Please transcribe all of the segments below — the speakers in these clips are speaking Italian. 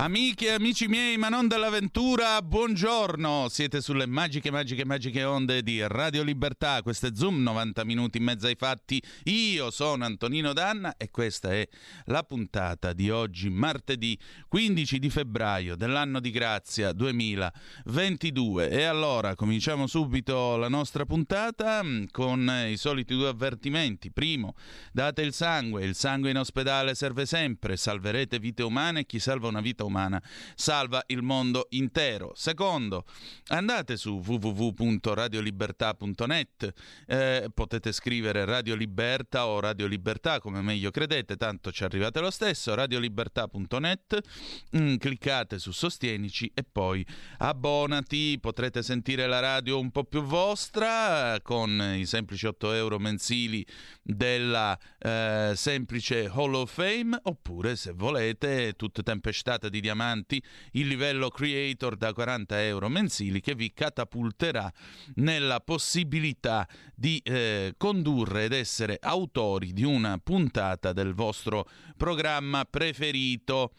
Amiche e amici miei, ma non dell'avventura, buongiorno! Siete sulle magiche, magiche, magiche onde di Radio Libertà. Questo è Zoom, 90 minuti in mezzo ai fatti. Io sono Antonino Danna e questa è la puntata di oggi, martedì 15 di febbraio dell'anno di grazia 2022. E allora cominciamo subito la nostra puntata mm, con i soliti due avvertimenti. Primo, date il sangue, il sangue in ospedale serve sempre, salverete vite umane e chi salva una vita umana umana salva il mondo intero. Secondo, andate su www.radiolibertà.net, eh, potete scrivere Radio Libertà o Radio Libertà come meglio credete, tanto ci arrivate lo stesso, radiolibertà.net, mm, cliccate su Sostienici e poi abbonati, potrete sentire la radio un po' più vostra con i semplici 8 euro mensili della eh, semplice Hall of Fame oppure se volete tutte tempestate di diamanti il livello creator da 40 euro mensili che vi catapulterà nella possibilità di eh, condurre ed essere autori di una puntata del vostro programma preferito.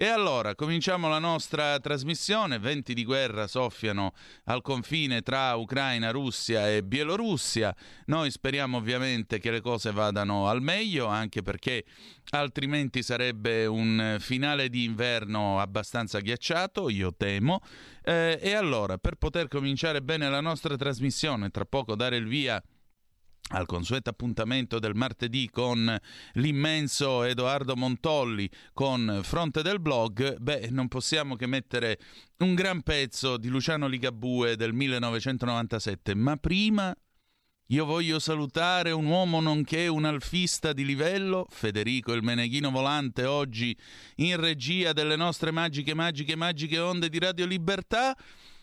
E allora cominciamo la nostra trasmissione. Venti di guerra soffiano al confine tra Ucraina, Russia e Bielorussia. Noi speriamo ovviamente che le cose vadano al meglio, anche perché altrimenti sarebbe un finale di inverno abbastanza ghiacciato, io temo. Eh, e allora, per poter cominciare bene la nostra trasmissione, tra poco dare il via al consueto appuntamento del martedì con l'immenso Edoardo Montolli con Fronte del Blog, beh, non possiamo che mettere un gran pezzo di Luciano Ligabue del 1997, ma prima io voglio salutare un uomo nonché un alfista di livello, Federico il Meneghino Volante, oggi in regia delle nostre magiche, magiche, magiche onde di Radio Libertà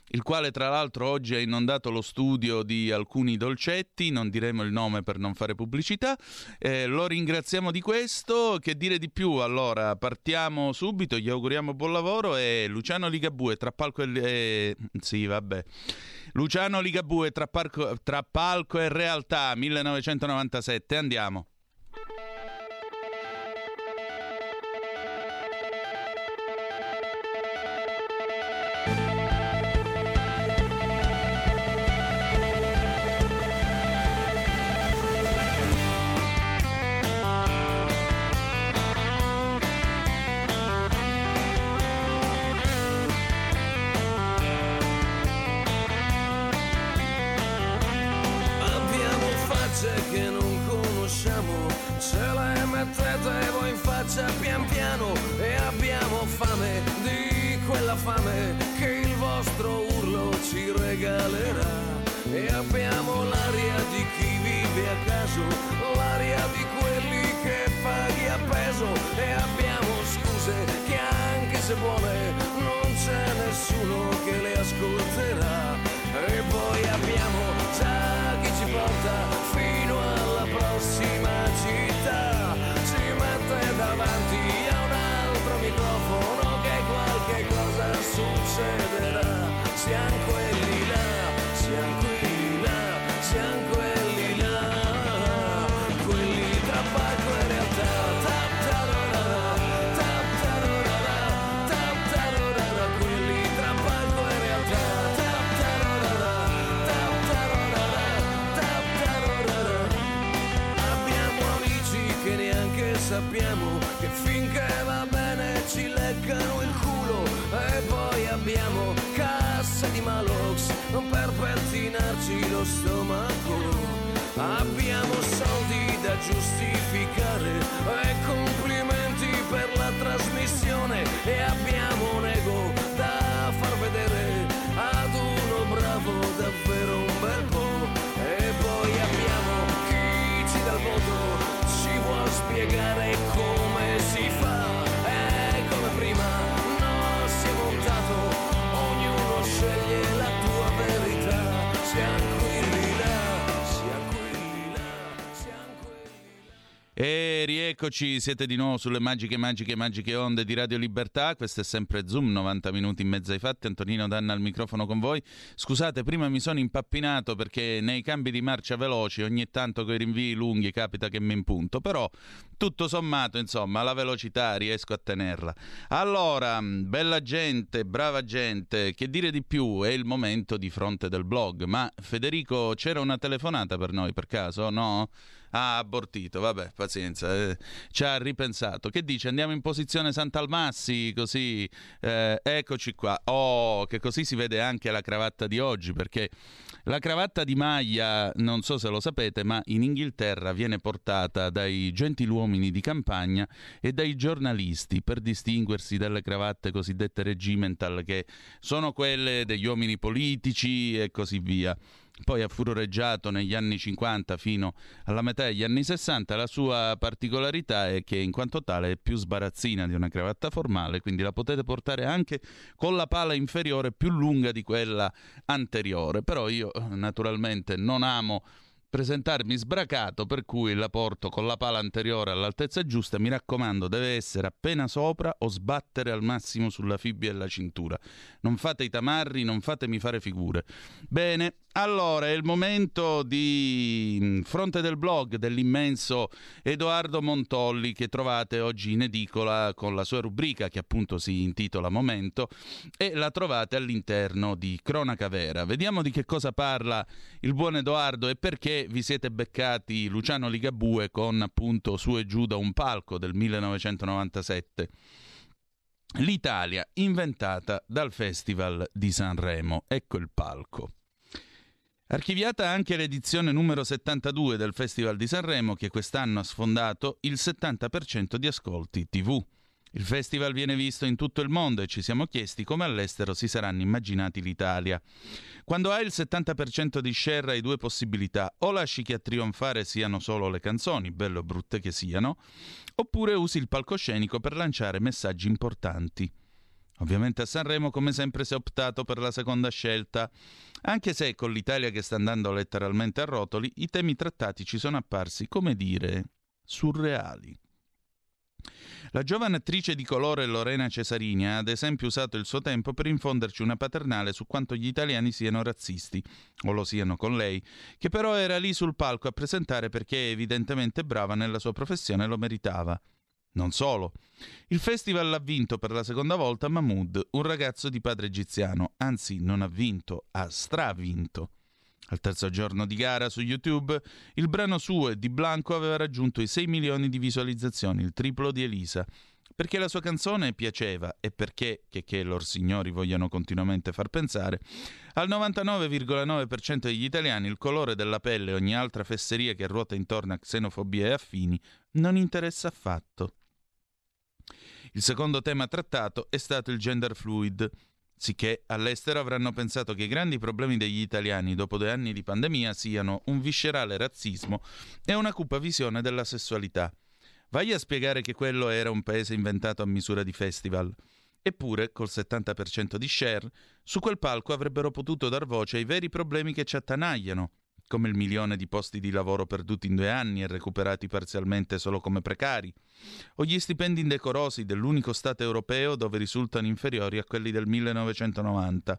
il quale tra l'altro oggi ha inondato lo studio di alcuni dolcetti, non diremo il nome per non fare pubblicità, eh, lo ringraziamo di questo, che dire di più? Allora partiamo subito, gli auguriamo buon lavoro e Luciano Ligabue tra palco e... Eh, sì vabbè. Luciano Ligabue tra, parco, tra palco e realtà 1997, andiamo. Eccoci, siete di nuovo sulle magiche, magiche, magiche onde di Radio Libertà. Questo è sempre Zoom, 90 minuti in mezzo ai fatti. Antonino Danna al microfono con voi. Scusate, prima mi sono impappinato perché nei cambi di marcia veloci ogni tanto con i rinvii lunghi capita che mi impunto, però tutto sommato, insomma, la velocità riesco a tenerla. Allora, bella gente, brava gente, che dire di più? È il momento di fronte del blog. Ma Federico, c'era una telefonata per noi per caso? No? Ha abortito, vabbè, pazienza, eh, ci ha ripensato. Che dice? Andiamo in posizione Sant'Almassi, così eh, eccoci qua. Oh, che così si vede anche la cravatta di oggi, perché la cravatta di maglia, non so se lo sapete, ma in Inghilterra viene portata dai gentiluomini di campagna e dai giornalisti per distinguersi dalle cravatte cosiddette regimental, che sono quelle degli uomini politici e così via poi ha furoreggiato negli anni 50 fino alla metà degli anni 60. La sua particolarità è che in quanto tale è più sbarazzina di una cravatta formale, quindi la potete portare anche con la pala inferiore più lunga di quella anteriore. Però io naturalmente non amo presentarmi sbracato, per cui la porto con la pala anteriore all'altezza giusta. Mi raccomando, deve essere appena sopra o sbattere al massimo sulla fibbia della cintura. Non fate i tamarri, non fatemi fare figure. Bene, allora, è il momento di mm, fronte del blog dell'immenso Edoardo Montolli che trovate oggi in edicola con la sua rubrica che appunto si intitola Momento e la trovate all'interno di Cronaca Vera. Vediamo di che cosa parla il buon Edoardo e perché vi siete beccati Luciano Ligabue con appunto su e giù da un palco del 1997. L'Italia inventata dal Festival di Sanremo. Ecco il palco. Archiviata anche l'edizione numero 72 del Festival di Sanremo che quest'anno ha sfondato il 70% di ascolti TV. Il festival viene visto in tutto il mondo e ci siamo chiesti come all'estero si saranno immaginati l'Italia. Quando hai il 70% di share hai due possibilità, o lasci che a trionfare siano solo le canzoni, belle o brutte che siano, oppure usi il palcoscenico per lanciare messaggi importanti. Ovviamente a Sanremo come sempre si è optato per la seconda scelta, anche se con l'Italia che sta andando letteralmente a rotoli, i temi trattati ci sono apparsi, come dire, surreali. La giovane attrice di colore Lorena Cesarini ha ad esempio usato il suo tempo per infonderci una paternale su quanto gli italiani siano razzisti, o lo siano con lei, che però era lì sul palco a presentare perché evidentemente brava nella sua professione e lo meritava. Non solo. Il festival ha vinto per la seconda volta Mahmoud, un ragazzo di padre egiziano, anzi non ha vinto, ha stravinto. Al terzo giorno di gara su YouTube, il brano suo e di Blanco aveva raggiunto i 6 milioni di visualizzazioni, il triplo di Elisa. Perché la sua canzone piaceva e perché, che, che lor signori vogliono continuamente far pensare, al 99,9% degli italiani il colore della pelle e ogni altra fesseria che ruota intorno a xenofobia e affini non interessa affatto. Il secondo tema trattato è stato il gender fluid, sicché all'estero avranno pensato che i grandi problemi degli italiani dopo due anni di pandemia siano un viscerale razzismo e una cupa visione della sessualità. Vai a spiegare che quello era un paese inventato a misura di festival. Eppure, col 70% di share, su quel palco avrebbero potuto dar voce ai veri problemi che ci attanagliano, come il milione di posti di lavoro perduti in due anni e recuperati parzialmente solo come precari, o gli stipendi indecorosi dell'unico Stato europeo dove risultano inferiori a quelli del 1990.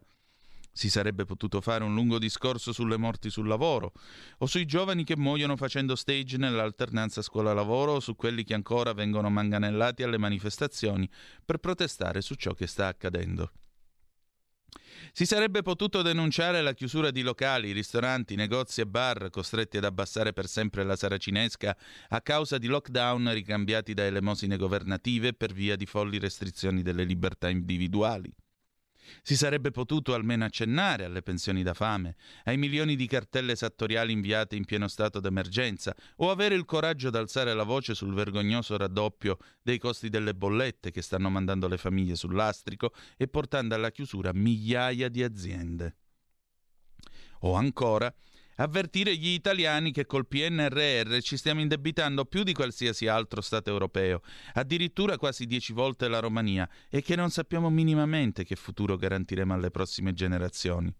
Si sarebbe potuto fare un lungo discorso sulle morti sul lavoro, o sui giovani che muoiono facendo stage nell'alternanza scuola-lavoro, o su quelli che ancora vengono manganellati alle manifestazioni per protestare su ciò che sta accadendo. Si sarebbe potuto denunciare la chiusura di locali, ristoranti, negozi e bar costretti ad abbassare per sempre la saracinesca a causa di lockdown ricambiati da elemosine governative per via di folli restrizioni delle libertà individuali. Si sarebbe potuto almeno accennare alle pensioni da fame, ai milioni di cartelle esattoriali inviate in pieno stato d'emergenza, o avere il coraggio d'alzare la voce sul vergognoso raddoppio dei costi delle bollette che stanno mandando le famiglie sul lastrico e portando alla chiusura migliaia di aziende. O ancora avvertire gli italiani che col PNRR ci stiamo indebitando più di qualsiasi altro Stato europeo, addirittura quasi dieci volte la Romania, e che non sappiamo minimamente che futuro garantiremo alle prossime generazioni.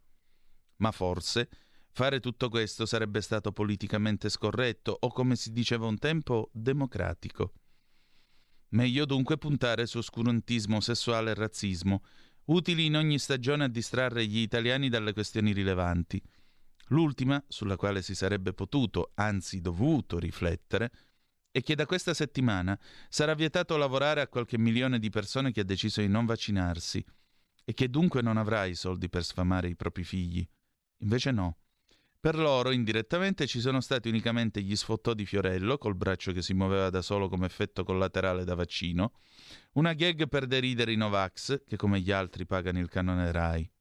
Ma forse fare tutto questo sarebbe stato politicamente scorretto o, come si diceva un tempo, democratico. Meglio dunque puntare su oscurantismo sessuale e razzismo, utili in ogni stagione a distrarre gli italiani dalle questioni rilevanti. L'ultima, sulla quale si sarebbe potuto, anzi dovuto, riflettere, è che da questa settimana sarà vietato lavorare a qualche milione di persone che ha deciso di non vaccinarsi e che dunque non avrà i soldi per sfamare i propri figli. Invece no. Per loro, indirettamente, ci sono stati unicamente gli sfottò di Fiorello, col braccio che si muoveva da solo come effetto collaterale da vaccino, una gag per deridere i Novax, che come gli altri pagano il canone RAI.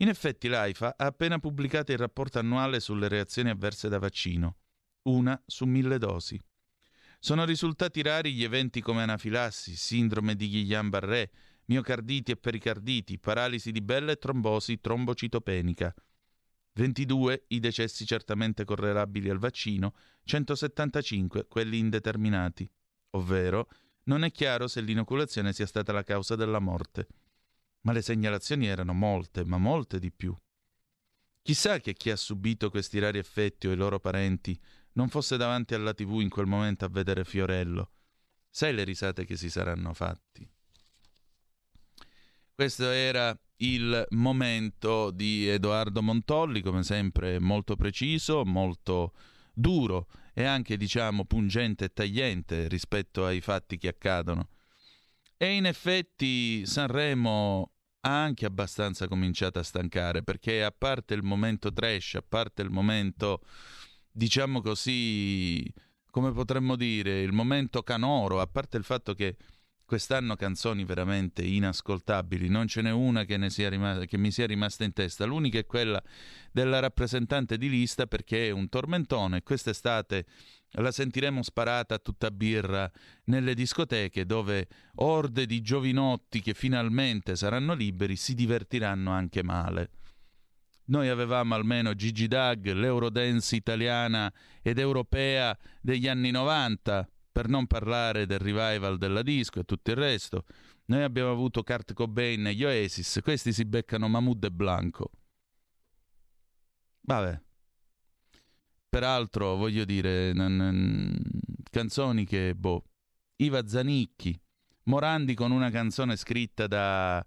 In effetti l'AIFA ha appena pubblicato il rapporto annuale sulle reazioni avverse da vaccino, una su mille dosi. Sono risultati rari gli eventi come anafilassi, sindrome di Guillain-Barré, miocarditi e pericarditi, paralisi di bella e trombosi trombocitopenica. 22 i decessi certamente correlabili al vaccino, 175 quelli indeterminati, ovvero non è chiaro se l'inoculazione sia stata la causa della morte. Ma le segnalazioni erano molte, ma molte di più. Chissà che chi ha subito questi rari effetti o i loro parenti non fosse davanti alla tv in quel momento a vedere Fiorello. Sai le risate che si saranno fatti. Questo era il momento di Edoardo Montolli, come sempre molto preciso, molto duro e anche diciamo pungente e tagliente rispetto ai fatti che accadono. E in effetti Sanremo ha anche abbastanza cominciato a stancare, perché a parte il momento trash, a parte il momento, diciamo così, come potremmo dire, il momento canoro, a parte il fatto che quest'anno canzoni veramente inascoltabili, non ce n'è una che, rimasta, che, mi sia rimasta in testa, l'unica è quella della rappresentante di lista perché è un tormentone, quest'estate la sentiremo sparata a tutta birra nelle discoteche dove orde di giovinotti che finalmente saranno liberi si divertiranno anche male. Noi avevamo almeno Gigi Dag, l'Eurodance italiana ed europea degli anni 90, per non parlare del revival della disco e tutto il resto. Noi abbiamo avuto Kurt Cobain e gli Oasis, questi si beccano Mahmoud e Blanco. Vabbè, Peraltro, voglio dire, n- n- canzoni che, boh, Iva Zanicchi, Morandi con una canzone scritta da,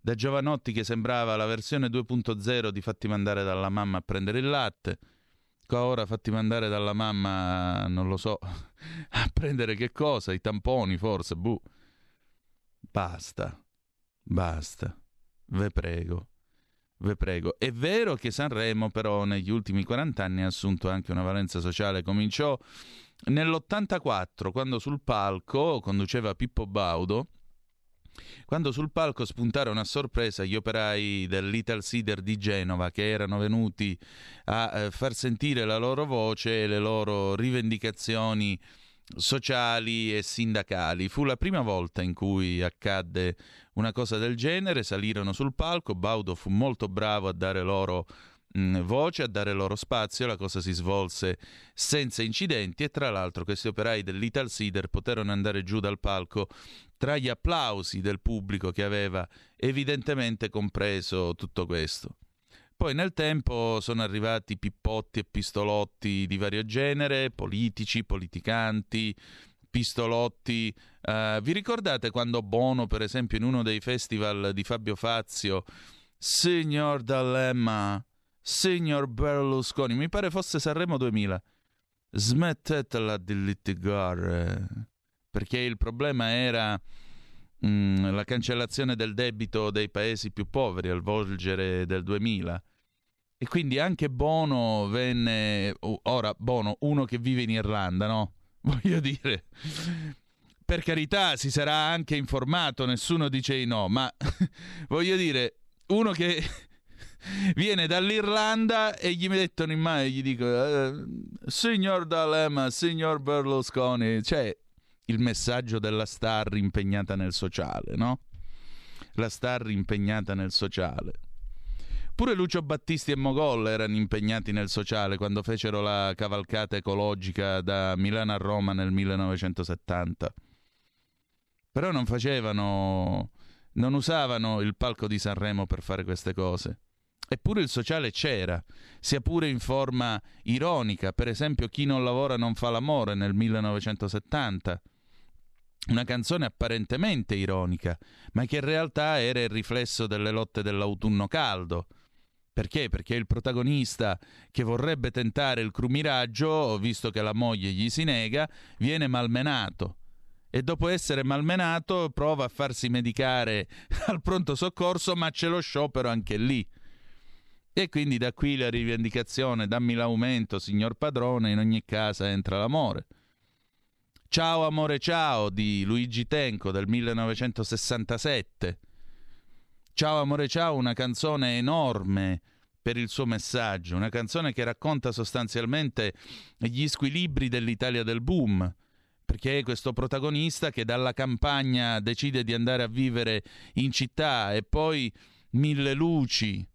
da Giovanotti che sembrava la versione 2.0 di Fatti mandare dalla mamma a prendere il latte. Ora fatti mandare dalla mamma, non lo so, a prendere che cosa? I tamponi forse, buh. Basta, basta, ve prego. Ve prego. È vero che Sanremo però negli ultimi 40 anni ha assunto anche una valenza sociale. Cominciò nell'84 quando sul palco conduceva Pippo Baudo. Quando sul palco spuntarono a sorpresa gli operai del Little Cedar di Genova che erano venuti a eh, far sentire la loro voce e le loro rivendicazioni sociali e sindacali. Fu la prima volta in cui accadde una cosa del genere, salirono sul palco, Baudo fu molto bravo a dare loro mh, voce, a dare loro spazio, la cosa si svolse senza incidenti e tra l'altro questi operai dell'Ital Cider poterono andare giù dal palco tra gli applausi del pubblico che aveva evidentemente compreso tutto questo. Poi nel tempo sono arrivati pippotti e pistolotti di vario genere, politici, politicanti, pistolotti. Uh, vi ricordate quando Bono, per esempio, in uno dei festival di Fabio Fazio, Signor D'Alema, Signor Berlusconi, mi pare fosse Sanremo 2000, smettetela di litigare, perché il problema era mm, la cancellazione del debito dei paesi più poveri al volgere del 2000. E quindi anche Bono venne, ora Bono, uno che vive in Irlanda, no? Voglio dire, per carità si sarà anche informato, nessuno dice di no, ma voglio dire, uno che viene dall'Irlanda e gli mettono in mano e gli dico, uh, signor D'Alema, signor Berlusconi, cioè il messaggio della star impegnata nel sociale, no? La star impegnata nel sociale. Pure Lucio Battisti e Mogol erano impegnati nel sociale quando fecero la cavalcata ecologica da Milano a Roma nel 1970. Però non facevano, non usavano il palco di Sanremo per fare queste cose. Eppure il sociale c'era, sia pure in forma ironica, per esempio chi non lavora non fa l'amore nel 1970 una canzone apparentemente ironica, ma che in realtà era il riflesso delle lotte dell'autunno caldo. Perché? Perché il protagonista che vorrebbe tentare il crumiraggio, visto che la moglie gli si nega, viene malmenato e dopo essere malmenato prova a farsi medicare al pronto soccorso, ma c'è lo sciopero anche lì. E quindi da qui la rivendicazione, dammi l'aumento, signor padrone, in ogni casa entra l'amore. Ciao amore ciao di Luigi Tenco del 1967. Ciao amore ciao, una canzone enorme per il suo messaggio, una canzone che racconta sostanzialmente gli squilibri dell'Italia del boom, perché è questo protagonista che dalla campagna decide di andare a vivere in città e poi mille luci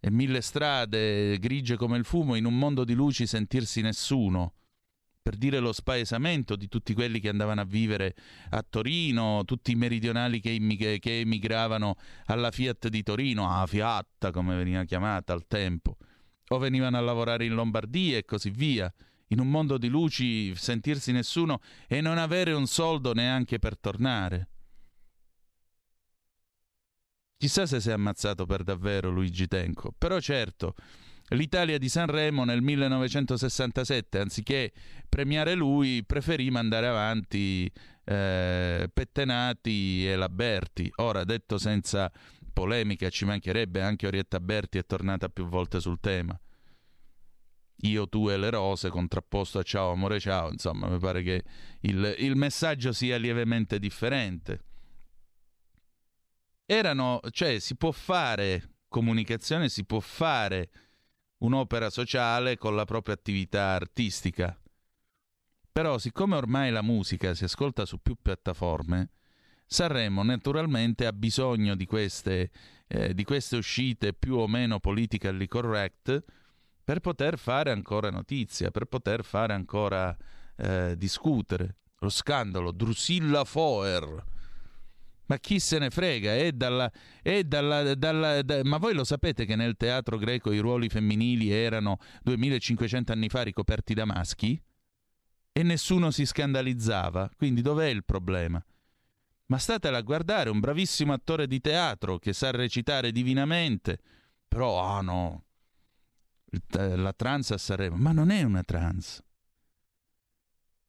e mille strade grigie come il fumo in un mondo di luci sentirsi nessuno per dire lo spaesamento di tutti quelli che andavano a vivere a Torino, tutti i meridionali che, immig- che emigravano alla Fiat di Torino, a Fiat come veniva chiamata al tempo, o venivano a lavorare in Lombardia e così via in un mondo di luci sentirsi nessuno e non avere un soldo neanche per tornare. Chissà se si è ammazzato per davvero Luigi Tenco, però certo, l'Italia di Sanremo nel 1967, anziché premiare lui, preferì mandare avanti eh, Pettenati e Laberti. Ora, detto senza polemica, ci mancherebbe, anche Orietta Berti è tornata più volte sul tema io, tu e le rose contrapposto a ciao amore ciao, insomma mi pare che il, il messaggio sia lievemente differente. Erano, cioè si può fare comunicazione, si può fare un'opera sociale con la propria attività artistica. Però siccome ormai la musica si ascolta su più piattaforme, Sanremo naturalmente ha bisogno di queste, eh, di queste uscite più o meno politically correct per poter fare ancora notizia, per poter fare ancora eh, discutere. Lo scandalo Drusilla Foer. Ma chi se ne frega? È dalla, è dalla, dalla, da, ma voi lo sapete che nel teatro greco i ruoli femminili erano 2500 anni fa ricoperti da maschi? E nessuno si scandalizzava. Quindi dov'è il problema? Ma statela a guardare, un bravissimo attore di teatro che sa recitare divinamente. Però, ah no, la trans a Sanremo, ma non è una trans.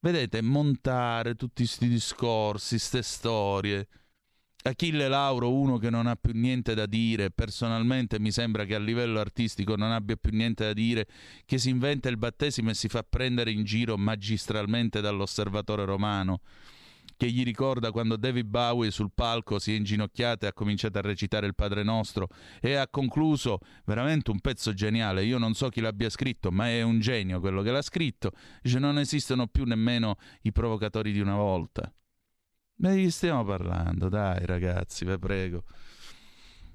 Vedete, montare tutti questi discorsi, queste storie. Achille Lauro, uno che non ha più niente da dire, personalmente mi sembra che a livello artistico non abbia più niente da dire, che si inventa il battesimo e si fa prendere in giro magistralmente dall'osservatore romano che gli ricorda quando David Bowie sul palco si è inginocchiato e ha cominciato a recitare il Padre Nostro e ha concluso veramente un pezzo geniale. Io non so chi l'abbia scritto, ma è un genio quello che l'ha scritto. Dice non esistono più nemmeno i provocatori di una volta. Ma di chi stiamo parlando? Dai ragazzi, vi prego.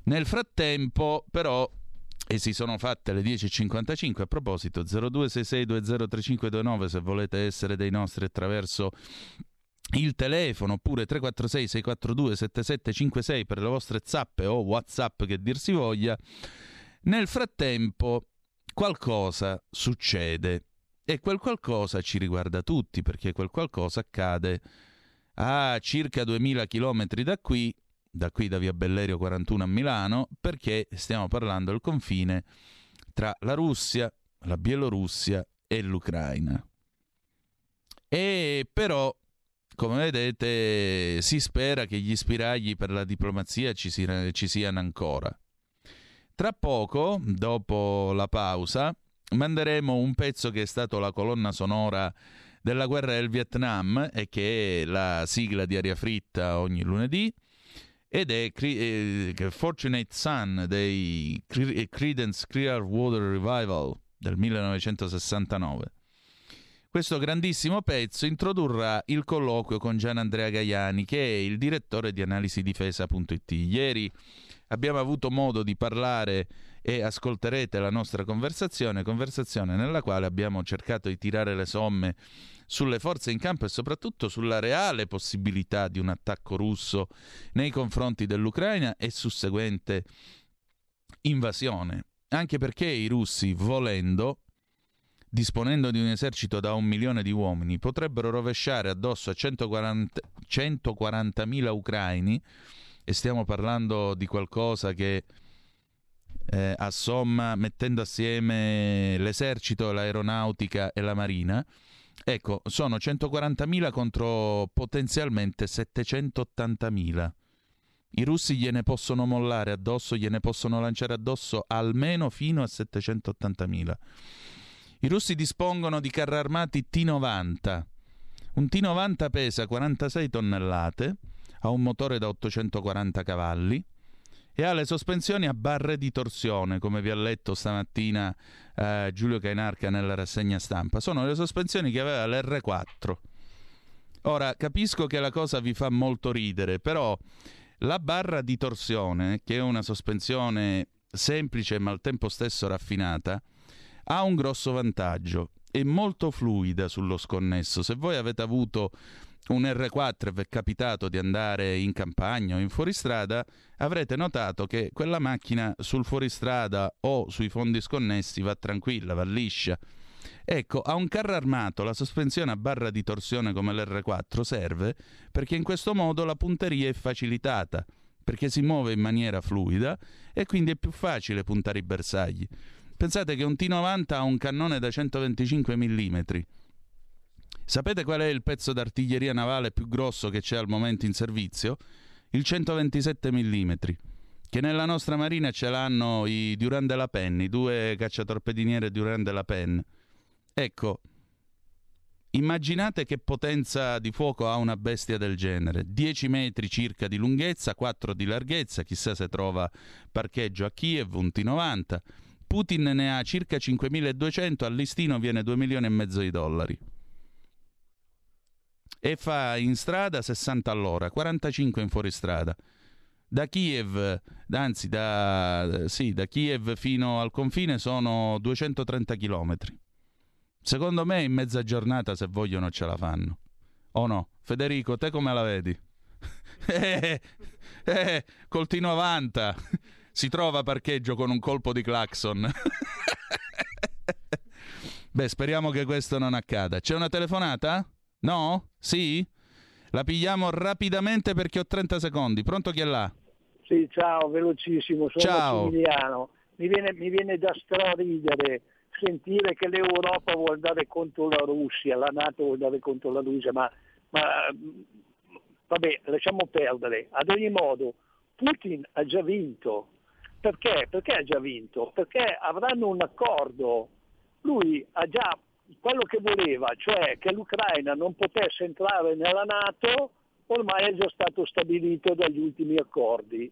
Nel frattempo, però, e si sono fatte le 10.55 a proposito 0266203529 se volete essere dei nostri attraverso il telefono oppure 346 642 7756 per le vostre zappe o whatsapp che dir si voglia nel frattempo qualcosa succede e quel qualcosa ci riguarda tutti perché quel qualcosa accade a circa 2000 km da qui da qui da via Bellerio 41 a Milano perché stiamo parlando del confine tra la Russia, la Bielorussia e l'Ucraina e però come vedete, si spera che gli spiragli per la diplomazia ci, si, ci siano ancora. Tra poco, dopo la pausa, manderemo un pezzo che è stato la colonna sonora della guerra del Vietnam e che è la sigla di Aria Fritta ogni lunedì ed è eh, Fortunate Son dei Credence Clearwater Revival del 1969. Questo grandissimo pezzo introdurrà il colloquio con Gian Andrea Gaiani, che è il direttore di analisidifesa.it. Ieri abbiamo avuto modo di parlare e ascolterete la nostra conversazione, conversazione nella quale abbiamo cercato di tirare le somme sulle forze in campo e soprattutto sulla reale possibilità di un attacco russo nei confronti dell'Ucraina e susseguente invasione. Anche perché i russi, volendo, disponendo di un esercito da un milione di uomini, potrebbero rovesciare addosso a 140, 140.000 ucraini, e stiamo parlando di qualcosa che eh, assomma, mettendo assieme l'esercito, l'aeronautica e la marina, ecco, sono 140.000 contro potenzialmente 780.000. I russi gliene possono mollare addosso, gliene possono lanciare addosso almeno fino a 780.000. I russi dispongono di carri armati T-90. Un T-90 pesa 46 tonnellate, ha un motore da 840 cavalli e ha le sospensioni a barre di torsione, come vi ha letto stamattina eh, Giulio Cainarca nella rassegna stampa. Sono le sospensioni che aveva l'R4. Ora, capisco che la cosa vi fa molto ridere, però la barra di torsione, che è una sospensione semplice ma al tempo stesso raffinata, ha un grosso vantaggio, è molto fluida sullo sconnesso. Se voi avete avuto un R4 e vi è capitato di andare in campagna o in fuoristrada, avrete notato che quella macchina sul fuoristrada o sui fondi sconnessi va tranquilla, va liscia. Ecco, a un carro armato la sospensione a barra di torsione come l'R4 serve perché in questo modo la punteria è facilitata, perché si muove in maniera fluida e quindi è più facile puntare i bersagli. Pensate che un T90 ha un cannone da 125 mm. Sapete qual è il pezzo d'artiglieria navale più grosso che c'è al momento in servizio? Il 127 mm, che nella nostra marina ce l'hanno i Durand de la Pen, i due cacciatorpediniere Durand de la Pen. Ecco, immaginate che potenza di fuoco ha una bestia del genere. 10 metri circa di lunghezza, 4 di larghezza, chissà se trova parcheggio a Kiev, un T90 Putin ne ha circa 5.200, al listino viene 2 milioni e mezzo di dollari. E fa in strada 60 all'ora, 45 in fuoristrada. Da Kiev, anzi da, sì, da Kiev fino al confine sono 230 km. Secondo me in mezza giornata se vogliono ce la fanno. O no? Federico, te come la vedi? eh, eh, col T90 si trova parcheggio con un colpo di clacson. Beh, speriamo che questo non accada. C'è una telefonata? No? Sì? La pigliamo rapidamente perché ho 30 secondi. Pronto chi è là? Sì, ciao, velocissimo, sono ciao. Massimiliano. Mi viene, mi viene da straridere sentire che l'Europa vuole dare contro la Russia, la Nato vuole dare contro la Russia, ma, ma vabbè, lasciamo perdere. Ad ogni modo, Putin ha già vinto, perché? Perché ha già vinto? Perché avranno un accordo. Lui ha già quello che voleva, cioè che l'Ucraina non potesse entrare nella Nato, ormai è già stato stabilito dagli ultimi accordi.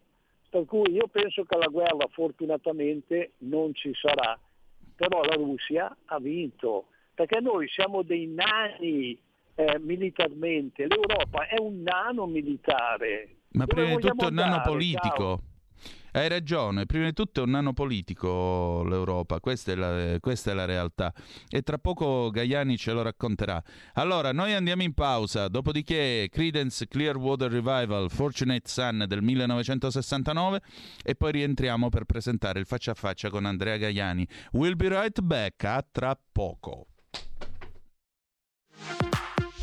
Per cui io penso che la guerra fortunatamente non ci sarà, però la Russia ha vinto, perché noi siamo dei nani eh, militarmente, l'Europa è un nano militare. Ma Dove prima di tutto è un nano politico. Ciao. Hai ragione, prima di tutto è un nano politico l'Europa, questa è, la, questa è la realtà e tra poco Gaiani ce lo racconterà. Allora, noi andiamo in pausa, dopodiché Credence Clearwater Revival Fortunate Son del 1969 e poi rientriamo per presentare il faccia a faccia con Andrea Gaiani. We'll be right back, a tra poco.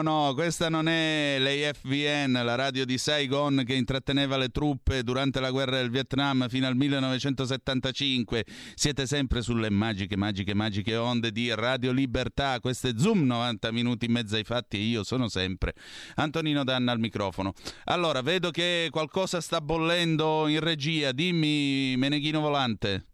No, no, questa non è l'AFVN, la radio di Saigon che intratteneva le truppe durante la guerra del Vietnam fino al 1975. Siete sempre sulle magiche, magiche, magiche onde di Radio Libertà. Questo è Zoom 90 minuti in mezzo ai fatti e io sono sempre Antonino Danna al microfono. Allora, vedo che qualcosa sta bollendo in regia. Dimmi, Meneghino Volante.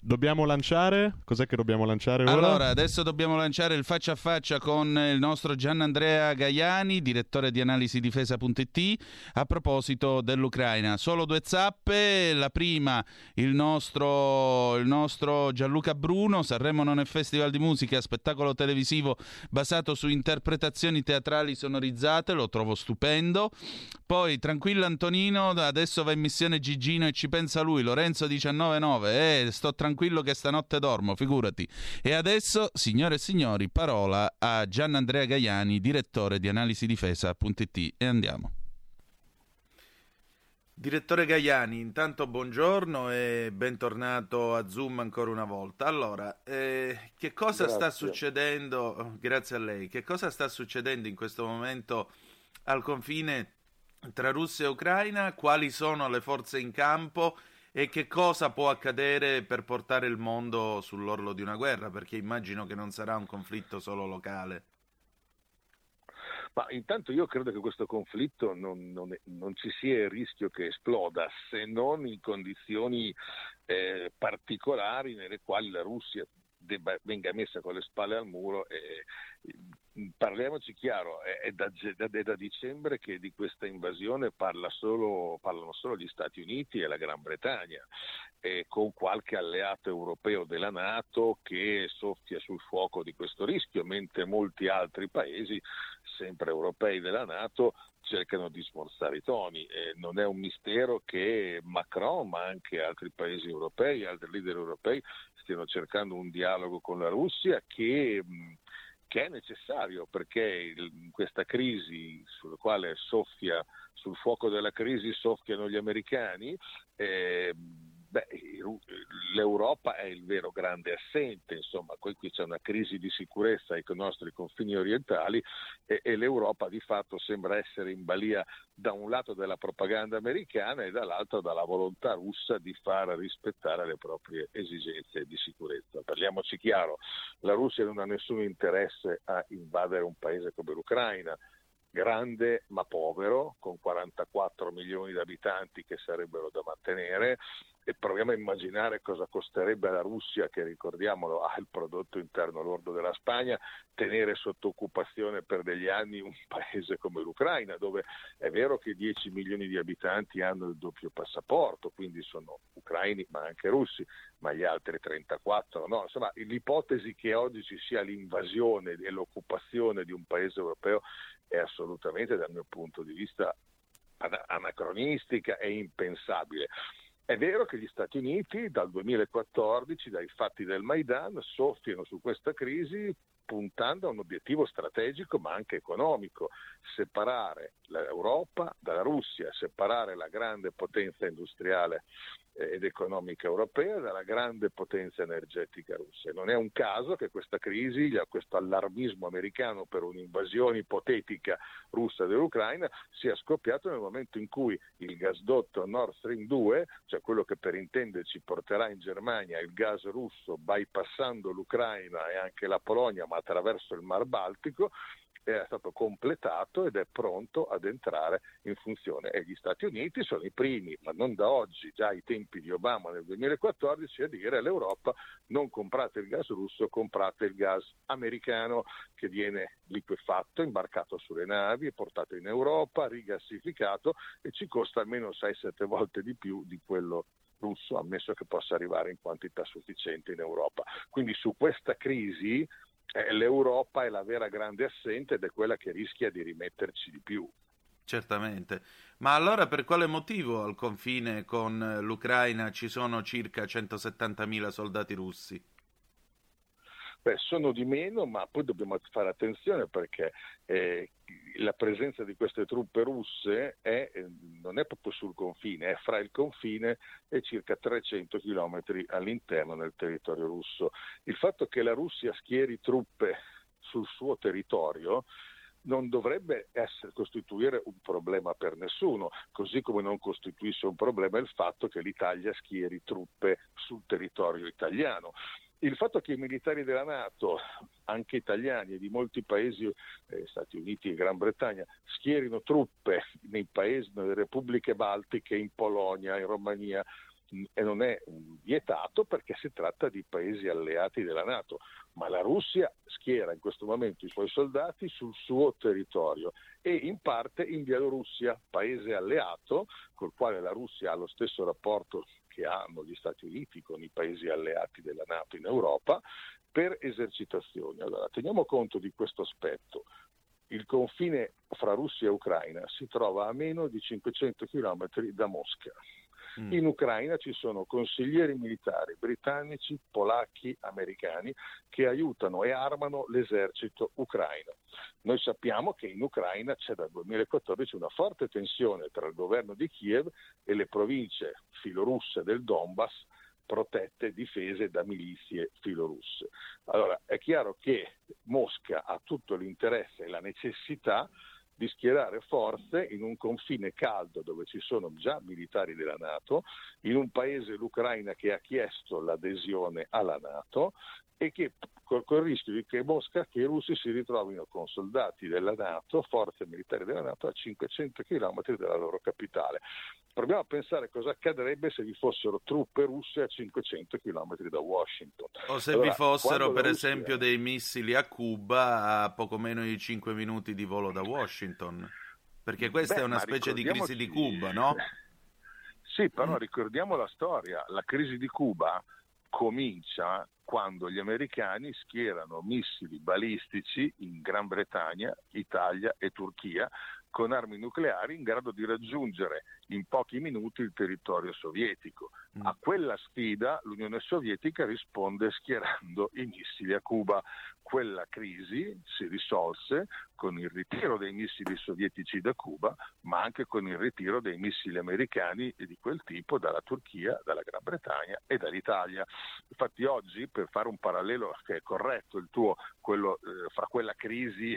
Dobbiamo lanciare? Cos'è che dobbiamo lanciare ora? Allora, adesso dobbiamo lanciare il faccia a faccia con il nostro Gianandrea Gaiani, direttore di analisi difesa.it, a proposito dell'Ucraina. Solo due zappe, la prima il nostro, il nostro Gianluca Bruno, Sanremo non è festival di musica, spettacolo televisivo basato su interpretazioni teatrali sonorizzate, lo trovo stupendo. Poi, tranquillo Antonino, adesso va in missione Gigino e ci pensa lui, Lorenzo 199, eh, sto tranquillo che stanotte dormo, figurati. E adesso, signore e signori, parola a Gianandrea Gaiani, direttore di analisi difesa.it e andiamo. Direttore Gaiani, intanto buongiorno e bentornato a Zoom ancora una volta. Allora, eh, che cosa grazie. sta succedendo? Grazie a lei. Che cosa sta succedendo in questo momento al confine tra Russia e Ucraina? Quali sono le forze in campo? E che cosa può accadere per portare il mondo sull'orlo di una guerra? Perché immagino che non sarà un conflitto solo locale. Ma intanto io credo che questo conflitto non, non, non ci sia il rischio che esploda se non in condizioni eh, particolari nelle quali la Russia debba, venga messa con le spalle al muro e, parliamoci chiaro, è da, è da, dicembre che di questa invasione parla solo, parlano solo gli Stati Uniti e la Gran Bretagna, eh, con qualche alleato europeo della Nato che soffia sul fuoco di questo rischio, mentre molti altri paesi, sempre europei della Nato, cercano di smorzare i toni. Eh, non è un mistero che Macron, ma anche altri paesi europei, altri leader europei, stiano cercando un dialogo con la Russia che... Mh, che è necessario perché in questa crisi sulla quale soffia, sul fuoco della crisi soffiano gli americani, eh, Beh, l'Europa è il vero grande assente, insomma, qui, c'è una crisi di sicurezza ai nostri confini orientali e, e, l'Europa di fatto sembra essere in balia da un lato della propaganda americana e dall'altro dalla volontà russa di far rispettare le proprie esigenze di sicurezza. Parliamoci chiaro, la Russia non ha nessun interesse a invadere un paese come l'Ucraina, grande ma povero, con 44 milioni di abitanti che sarebbero da mantenere, e proviamo a immaginare cosa costerebbe alla Russia, che ricordiamolo ha il prodotto interno lordo della Spagna, tenere sotto occupazione per degli anni un paese come l'Ucraina, dove è vero che 10 milioni di abitanti hanno il doppio passaporto, quindi sono ucraini ma anche russi, ma gli altri 34 no. Insomma, l'ipotesi che oggi ci sia l'invasione e l'occupazione di un paese europeo è assolutamente, dal mio punto di vista, anacronistica e impensabile. È vero che gli Stati Uniti dal 2014, dai fatti del Maidan, soffiano su questa crisi puntando a un obiettivo strategico ma anche economico, separare l'Europa dalla Russia, separare la grande potenza industriale eh, ed economica europea dalla grande potenza energetica russa. Non è un caso che questa crisi, questo allarmismo americano per un'invasione ipotetica russa dell'Ucraina sia scoppiato nel momento in cui il gasdotto Nord Stream 2, cioè quello che per intenderci porterà in Germania il gas russo bypassando l'Ucraina e anche la Polonia ma attraverso il Mar Baltico, è stato completato ed è pronto ad entrare in funzione. E gli Stati Uniti sono i primi, ma non da oggi, già ai tempi di Obama nel 2014, a dire all'Europa non comprate il gas russo, comprate il gas americano che viene liquefatto, imbarcato sulle navi portato in Europa, rigassificato e ci costa almeno 6-7 volte di più di quello russo, ammesso che possa arrivare in quantità sufficiente in Europa. Quindi su questa crisi eh, l'Europa è la vera grande assente ed è quella che rischia di rimetterci di più. Certamente. Ma allora per quale motivo al confine con l'Ucraina ci sono circa 170.000 soldati russi? Beh, sono di meno, ma poi dobbiamo fare attenzione perché eh, la presenza di queste truppe russe è, eh, non è proprio sul confine, è fra il confine e circa 300 km all'interno del territorio russo. Il fatto che la Russia schieri truppe sul suo territorio non dovrebbe essere, costituire un problema per nessuno, così come non costituisce un problema il fatto che l'Italia schieri truppe sul territorio italiano. Il fatto che i militari della Nato, anche italiani e di molti paesi, eh, Stati Uniti e Gran Bretagna, schierino truppe nei paesi, nelle repubbliche baltiche, in Polonia, in Romania, e non è vietato perché si tratta di paesi alleati della Nato, ma la Russia schiera in questo momento i suoi soldati sul suo territorio e in parte in Bielorussia, paese alleato col quale la Russia ha lo stesso rapporto che hanno gli Stati Uniti con i paesi alleati della Nato in Europa per esercitazioni. Allora, teniamo conto di questo aspetto. Il confine fra Russia e Ucraina si trova a meno di 500 km da Mosca. Mm. In Ucraina ci sono consiglieri militari britannici, polacchi, americani che aiutano e armano l'esercito ucraino. Noi sappiamo che in Ucraina c'è dal 2014 una forte tensione tra il governo di Kiev e le province filorusse del Donbass protette, difese da milizie filorusse. Allora è chiaro che Mosca ha tutto l'interesse e la necessità di schierare forze in un confine caldo dove ci sono già militari della Nato, in un paese, l'Ucraina, che ha chiesto l'adesione alla Nato e che col, col rischio di che Mosca, che i russi si ritrovino con soldati della Nato, forze militari della Nato a 500 km dalla loro capitale. Proviamo a pensare cosa accadrebbe se vi fossero truppe russe a 500 km da Washington. O se allora, vi fossero per Russia... esempio dei missili a Cuba a poco meno di 5 minuti di volo da Washington. Perché questa Beh, è una specie di crisi di Cuba, no? Sì, però ricordiamo la storia. La crisi di Cuba comincia quando gli americani schierano missili balistici in Gran Bretagna, Italia e Turchia con armi nucleari in grado di raggiungere in pochi minuti il territorio sovietico. Mm. A quella sfida l'Unione Sovietica risponde schierando i missili a Cuba. Quella crisi si risolse con il ritiro dei missili sovietici da Cuba, ma anche con il ritiro dei missili americani di quel tipo dalla Turchia, dalla Gran Bretagna e dall'Italia. Infatti oggi, per fare un parallelo che è corretto il tuo, quello, eh, fra quella crisi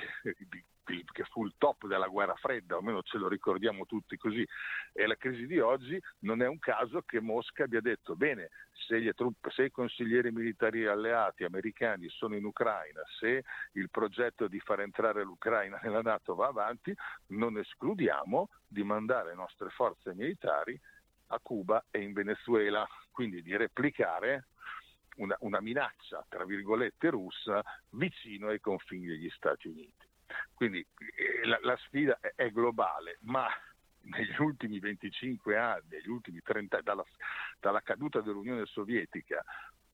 di che fu il top della guerra fredda, almeno ce lo ricordiamo tutti così, e la crisi di oggi non è un caso che Mosca abbia detto bene, se, truppe, se i consiglieri militari alleati americani sono in Ucraina, se il progetto di far entrare l'Ucraina nella Nato va avanti, non escludiamo di mandare le nostre forze militari a Cuba e in Venezuela, quindi di replicare una, una, minaccia, tra virgolette, russa vicino ai confini degli Stati Uniti. Quindi eh, la, la sfida è, è globale, ma negli ultimi 25 anni, ultimi 30 dalla, dalla caduta dell'Unione Sovietica,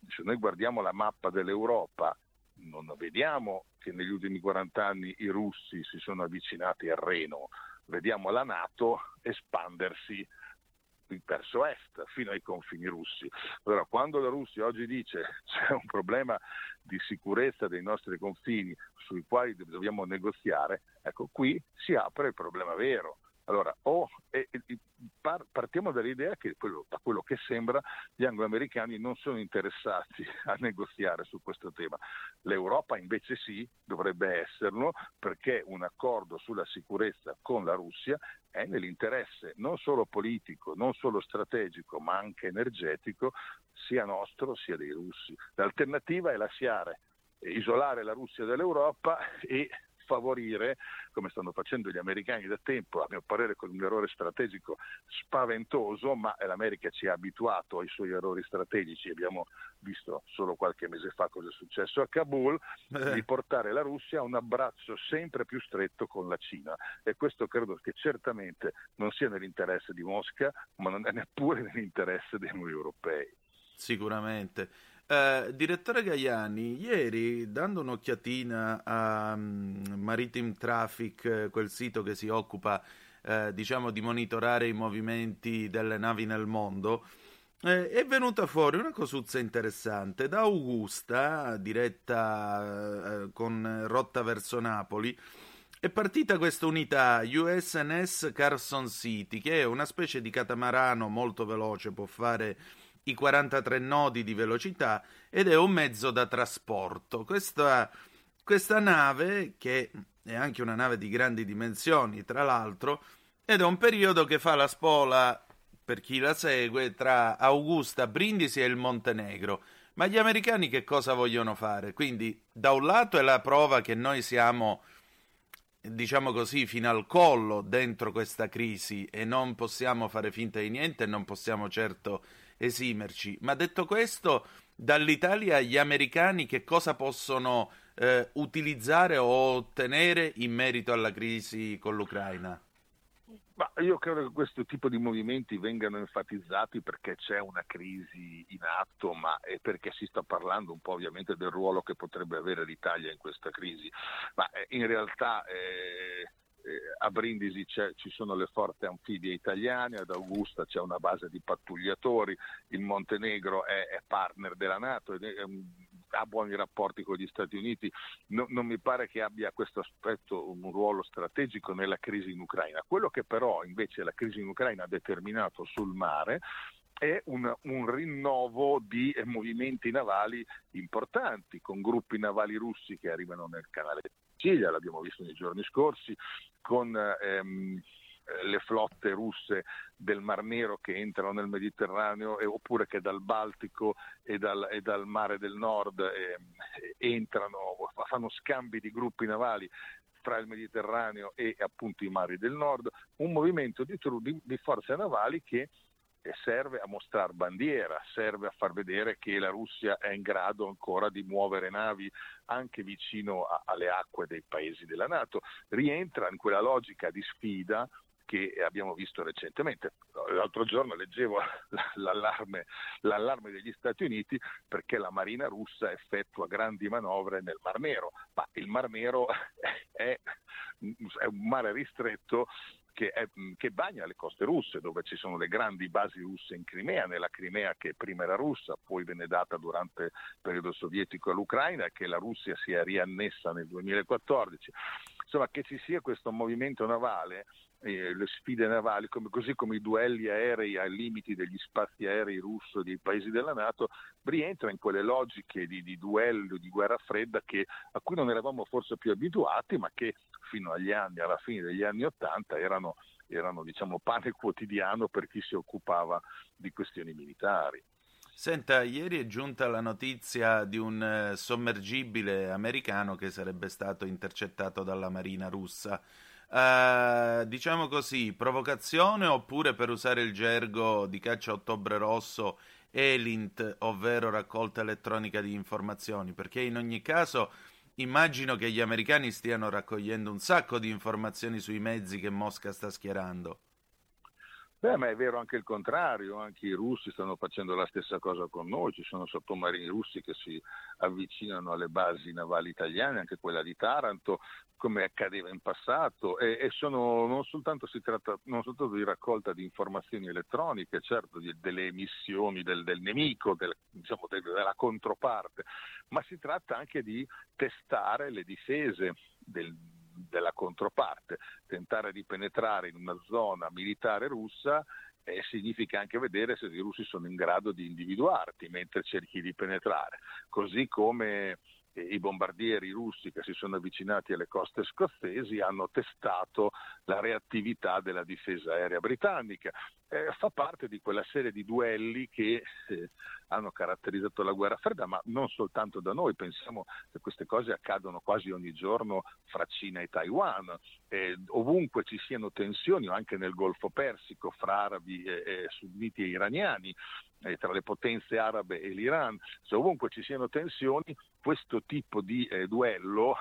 se noi guardiamo la mappa dell'Europa, non vediamo che negli ultimi 40 anni i russi si sono avvicinati al Reno, vediamo la Nato espandersi verso est, fino ai confini russi. Allora, quando la Russia oggi dice c'è un problema di sicurezza dei nostri confini sui quali dobbiamo negoziare, ecco qui si apre il problema vero. Allora, o, e, e, par, partiamo dall'idea che, quello, da quello che sembra, gli angloamericani non sono interessati a negoziare su questo tema. L'Europa invece sì, dovrebbe esserlo, perché un accordo sulla sicurezza con la Russia è nell'interesse non solo politico, non solo strategico, ma anche energetico, sia nostro sia dei russi. L'alternativa è lasciare, isolare la Russia dall'Europa e favorire, come stanno facendo gli americani da tempo, a mio parere con un errore strategico spaventoso, ma l'America ci ha abituato ai suoi errori strategici, abbiamo visto solo qualche mese fa cosa è successo a Kabul, eh. di portare la Russia a un abbraccio sempre più stretto con la Cina e questo credo che certamente non sia nell'interesse di Mosca, ma non è neppure nell'interesse dei noi europei. Sicuramente. Uh, direttore Gaiani, ieri dando un'occhiatina a um, Maritime Traffic, quel sito che si occupa uh, diciamo di monitorare i movimenti delle navi nel mondo, eh, è venuta fuori una cosuzza interessante. Da Augusta, diretta eh, con rotta verso Napoli, è partita questa unità USNS Carson City, che è una specie di catamarano molto veloce, può fare i 43 nodi di velocità ed è un mezzo da trasporto. Questa, questa nave, che è anche una nave di grandi dimensioni, tra l'altro, ed è un periodo che fa la spola, per chi la segue, tra Augusta, Brindisi e il Montenegro. Ma gli americani che cosa vogliono fare? Quindi, da un lato è la prova che noi siamo diciamo così, fino al collo dentro questa crisi e non possiamo fare finta di niente e non possiamo certo esimerci. Ma detto questo, dall'Italia gli americani che cosa possono eh, utilizzare o ottenere in merito alla crisi con l'Ucraina? Ma io credo che questo tipo di movimenti vengano enfatizzati perché c'è una crisi in atto, ma è perché si sta parlando un po' ovviamente del ruolo che potrebbe avere l'Italia in questa crisi. Ma eh, in realtà eh, a Brindisi ci sono le forze anfibie italiane, ad Augusta c'è una base di pattugliatori, il Montenegro è, è partner della Nato, è, è un ha buoni rapporti con gli Stati Uniti, no, non mi pare che abbia questo aspetto un ruolo strategico nella crisi in Ucraina. Quello che però invece la crisi in Ucraina ha determinato sul mare è un, un, rinnovo di eh, movimenti navali importanti, con gruppi navali russi che arrivano nel canale Sicilia, l'abbiamo visto nei giorni scorsi, con ehm, eh, le flotte russe del Mar Nero che entrano nel Mediterraneo eh, oppure che dal Baltico e dal, e dal Mare del Nord eh, entrano, fanno scambi di gruppi navali tra il Mediterraneo e appunto i mari del nord, un movimento di, di, di forze navali che serve a mostrare bandiera, serve a far vedere che la Russia è in grado ancora di muovere navi anche vicino a, alle acque dei paesi della Nato, rientra in quella logica di sfida che abbiamo visto recentemente. L'altro giorno leggevo l'allarme, l'allarme, degli Stati Uniti perché la Marina russa effettua grandi manovre nel Mar Nero, ma il Mar Nero è, è un mare ristretto che, è, che, bagna le coste russe, dove ci sono le grandi basi russe in Crimea, nella Crimea che prima era russa, poi venne data durante il periodo sovietico all'Ucraina e che la Russia si è riannessa nel 2014. Insomma, che ci sia questo movimento navale eh, le sfide navali, come, così come i duelli aerei ai limiti degli spazi aerei russo dei paesi della Nato, rientra in quelle logiche di, di duello, di guerra fredda che, a cui non eravamo forse più abituati, ma che fino agli anni, alla fine degli anni Ottanta, erano, erano diciamo, pane quotidiano per chi si occupava di questioni militari. Senta, ieri è giunta la notizia di un eh, sommergibile americano che sarebbe stato intercettato dalla marina russa. Uh, diciamo così, provocazione oppure per usare il gergo di caccia ottobre rosso, ELINT, ovvero raccolta elettronica di informazioni, perché in ogni caso immagino che gli americani stiano raccogliendo un sacco di informazioni sui mezzi che Mosca sta schierando. Beh, ma è vero anche il contrario, anche i russi stanno facendo la stessa cosa con noi, ci sono sottomarini russi che si avvicinano alle basi navali italiane, anche quella di Taranto, come accadeva in passato, e, e sono, non soltanto si tratta non soltanto di raccolta di informazioni elettroniche, certo di, delle emissioni del, del nemico, del, diciamo, della controparte, ma si tratta anche di testare le difese del, della controparte. Tentare di penetrare in una zona militare russa eh, significa anche vedere se i russi sono in grado di individuarti mentre cerchi di penetrare, così come i bombardieri russi che si sono avvicinati alle coste scozzesi hanno testato la reattività della difesa aerea britannica. Eh, fa parte di quella serie di duelli che eh, hanno caratterizzato la guerra fredda, ma non soltanto da noi, pensiamo che queste cose accadono quasi ogni giorno fra Cina e Taiwan, eh, ovunque ci siano tensioni, anche nel Golfo Persico, fra arabi e, sunniti e iraniani, eh, tra le potenze arabe e l'Iran, se ovunque ci siano tensioni, questo tipo di eh, duello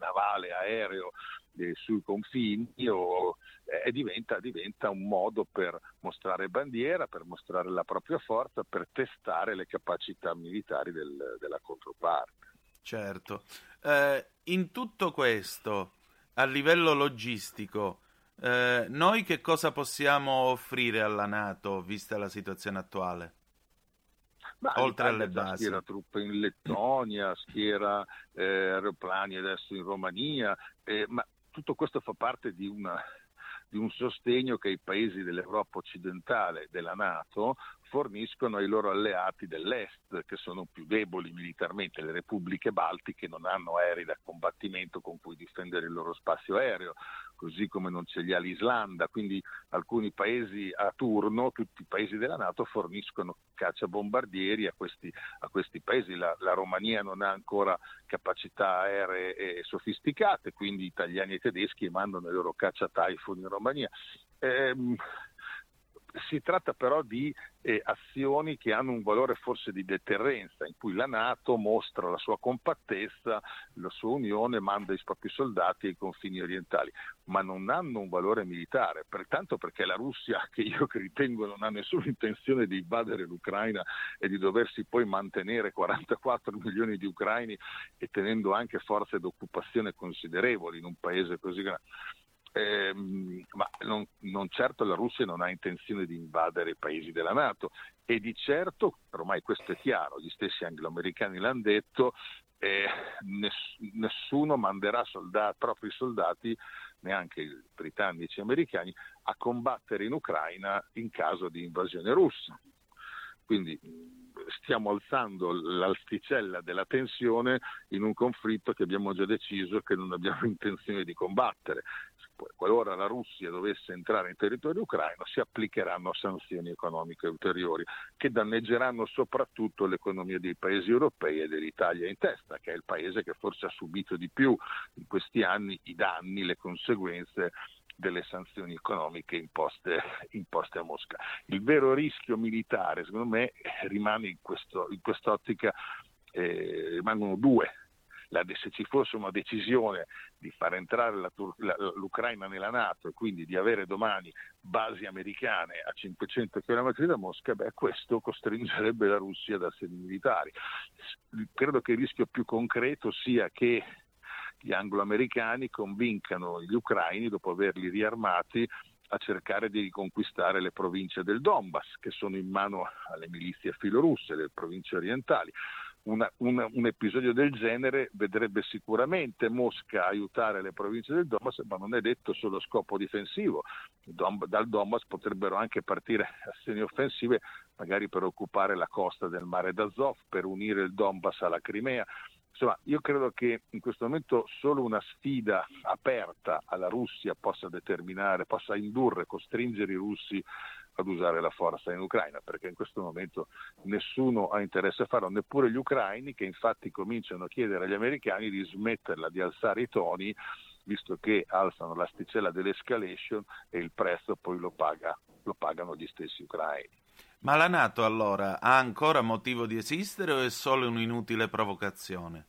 navale, aereo eh, sui confini o, eh, diventa, diventa, un modo per mostrare bandiera, per mostrare la propria forza, per testare le capacità militari del, della controparte. Certo. Eh, in tutto questo, a livello logistico, eh, noi che cosa possiamo offrire alla Nato, vista la situazione attuale? Ma oltre alle basi. Schiera truppe in Lettonia, schiera eh, aeroplani adesso in Romania, eh, ma tutto questo fa parte di una di un sostegno che i paesi dell'Europa occidentale, della Nato, forniscono ai loro alleati dell'Est, che sono più deboli militarmente. Le repubbliche baltiche non hanno aerei da combattimento con cui difendere il loro spazio aereo, così come non ce li ha l'Islanda. Quindi alcuni paesi a turno, tutti i paesi della Nato, forniscono cacciabombardieri a questi, a questi paesi. La, la, Romania non ha ancora capacità aeree sofisticate, quindi italiani e tedeschi mandano i loro caccia Typhoon in Romania. Ehm, si tratta però di eh, azioni che hanno un valore forse di deterrenza, in cui la Nato mostra la sua compattezza, la sua unione, manda i propri soldati ai confini orientali, ma non hanno un valore militare, pertanto perché la Russia, che io ritengo non ha nessuna intenzione di invadere l'Ucraina e di doversi poi mantenere 44 milioni di ucraini e tenendo anche forze d'occupazione considerevoli in un paese così grande eh, ma non, non, certo la Russia non ha intenzione di invadere i paesi della Nato e di certo, ormai questo è chiaro, gli stessi angloamericani l'hanno detto, eh, ness- nessuno manderà soldati, propri soldati, neanche i britannici e americani, a combattere in Ucraina in caso di invasione russa. Quindi stiamo alzando l'asticella della tensione in un conflitto che abbiamo già deciso che non abbiamo intenzione di combattere. Qualora la Russia dovesse entrare in territorio ucraino, si applicheranno sanzioni economiche ulteriori che danneggeranno soprattutto l'economia dei paesi europei e dell'Italia in testa, che è il paese che forse ha subito di più in questi anni i danni, le conseguenze delle sanzioni economiche imposte, imposte, a Mosca. Il vero rischio militare, secondo me, rimane in, questo, in quest'ottica, eh, rimangono due la, se ci fosse una decisione di far entrare la, la, l'Ucraina nella Nato e quindi di avere domani basi americane a 500 km da Mosca, beh, questo costringerebbe la Russia ad azioni militari. Credo che il rischio più concreto sia che gli anglo-americani convincano gli ucraini, dopo averli riarmati, a cercare di riconquistare le province del Donbass, che sono in mano alle milizie filorusse, le province orientali una, una, un episodio del genere vedrebbe sicuramente Mosca aiutare le province del Donbass, ma non è detto solo a scopo difensivo. Dal Donbass potrebbero anche partire azioni offensive, magari per occupare la costa del mare d'Azov, per unire il Donbass alla Crimea. Insomma, io credo che in questo momento solo una sfida aperta alla Russia possa determinare, possa indurre, costringere i russi ad usare la forza in Ucraina, perché in questo momento nessuno ha interesse a farlo, neppure gli ucraini che infatti cominciano a chiedere agli americani di smetterla di alzare i toni, visto che alzano l'asticella dell'escalation e il prezzo poi lo, paga, lo pagano gli stessi ucraini. Ma la Nato allora ha ancora motivo di esistere o è solo un'inutile provocazione?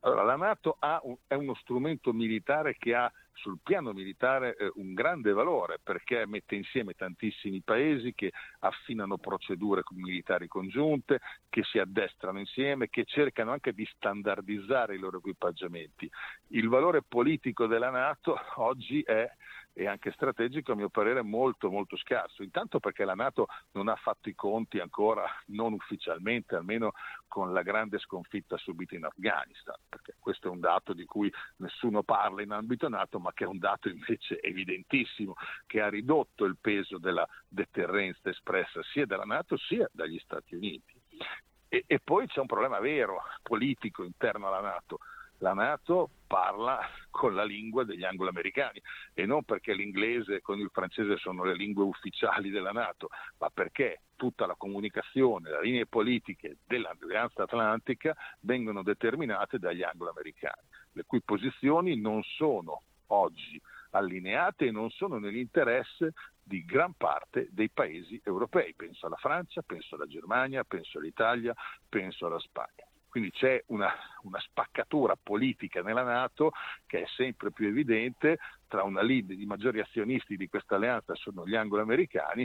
Allora, la Nato un, è uno strumento militare che ha sul piano militare eh, un grande valore perché mette insieme tantissimi paesi che affinano procedure militari congiunte, che si addestrano insieme, che cercano anche di standardizzare i loro equipaggiamenti. Il valore politico della Nato oggi è e anche strategico a mio parere molto molto scarso. Intanto perché la Nato non ha fatto i conti ancora, non ufficialmente, almeno con la grande sconfitta subita in Afghanistan, perché questo è un dato di cui nessuno parla in ambito Nato, ma che è un dato invece evidentissimo, che ha ridotto il peso della deterrenza espressa sia dalla Nato sia dagli Stati Uniti. E, e poi c'è un problema vero, politico, interno alla Nato la Nato parla con la lingua degli anglo-americani e non perché l'inglese con il francese sono le lingue ufficiali della Nato, ma perché tutta la comunicazione, le linee politiche dell'Alleanza Atlantica vengono determinate dagli anglo-americani, le cui posizioni non sono oggi allineate e non sono nell'interesse di gran parte dei paesi europei. Penso alla Francia, penso alla Germania, penso all'Italia, penso alla Spagna. Quindi c'è una, una, spaccatura politica nella Nato che è sempre più evidente. Tra una lead di maggiori azionisti di questa alleanza sono gli anglo-americani.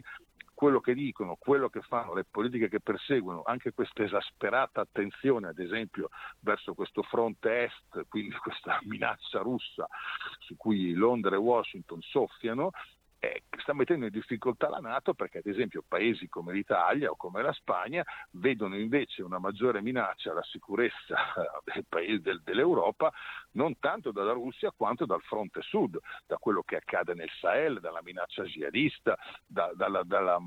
Quello che dicono, quello che fanno, le politiche che perseguono, anche questa esasperata attenzione ad esempio verso questo fronte est, quindi questa minaccia russa su cui Londra e Washington soffiano, eh, sta mettendo in difficoltà la Nato perché ad esempio paesi come l'Italia o come la Spagna vedono invece una maggiore minaccia alla sicurezza del paese, del, dell'Europa non tanto dalla Russia quanto dal fronte sud, da quello che accade nel Sahel, dalla minaccia jihadista, da, dalla, dalla,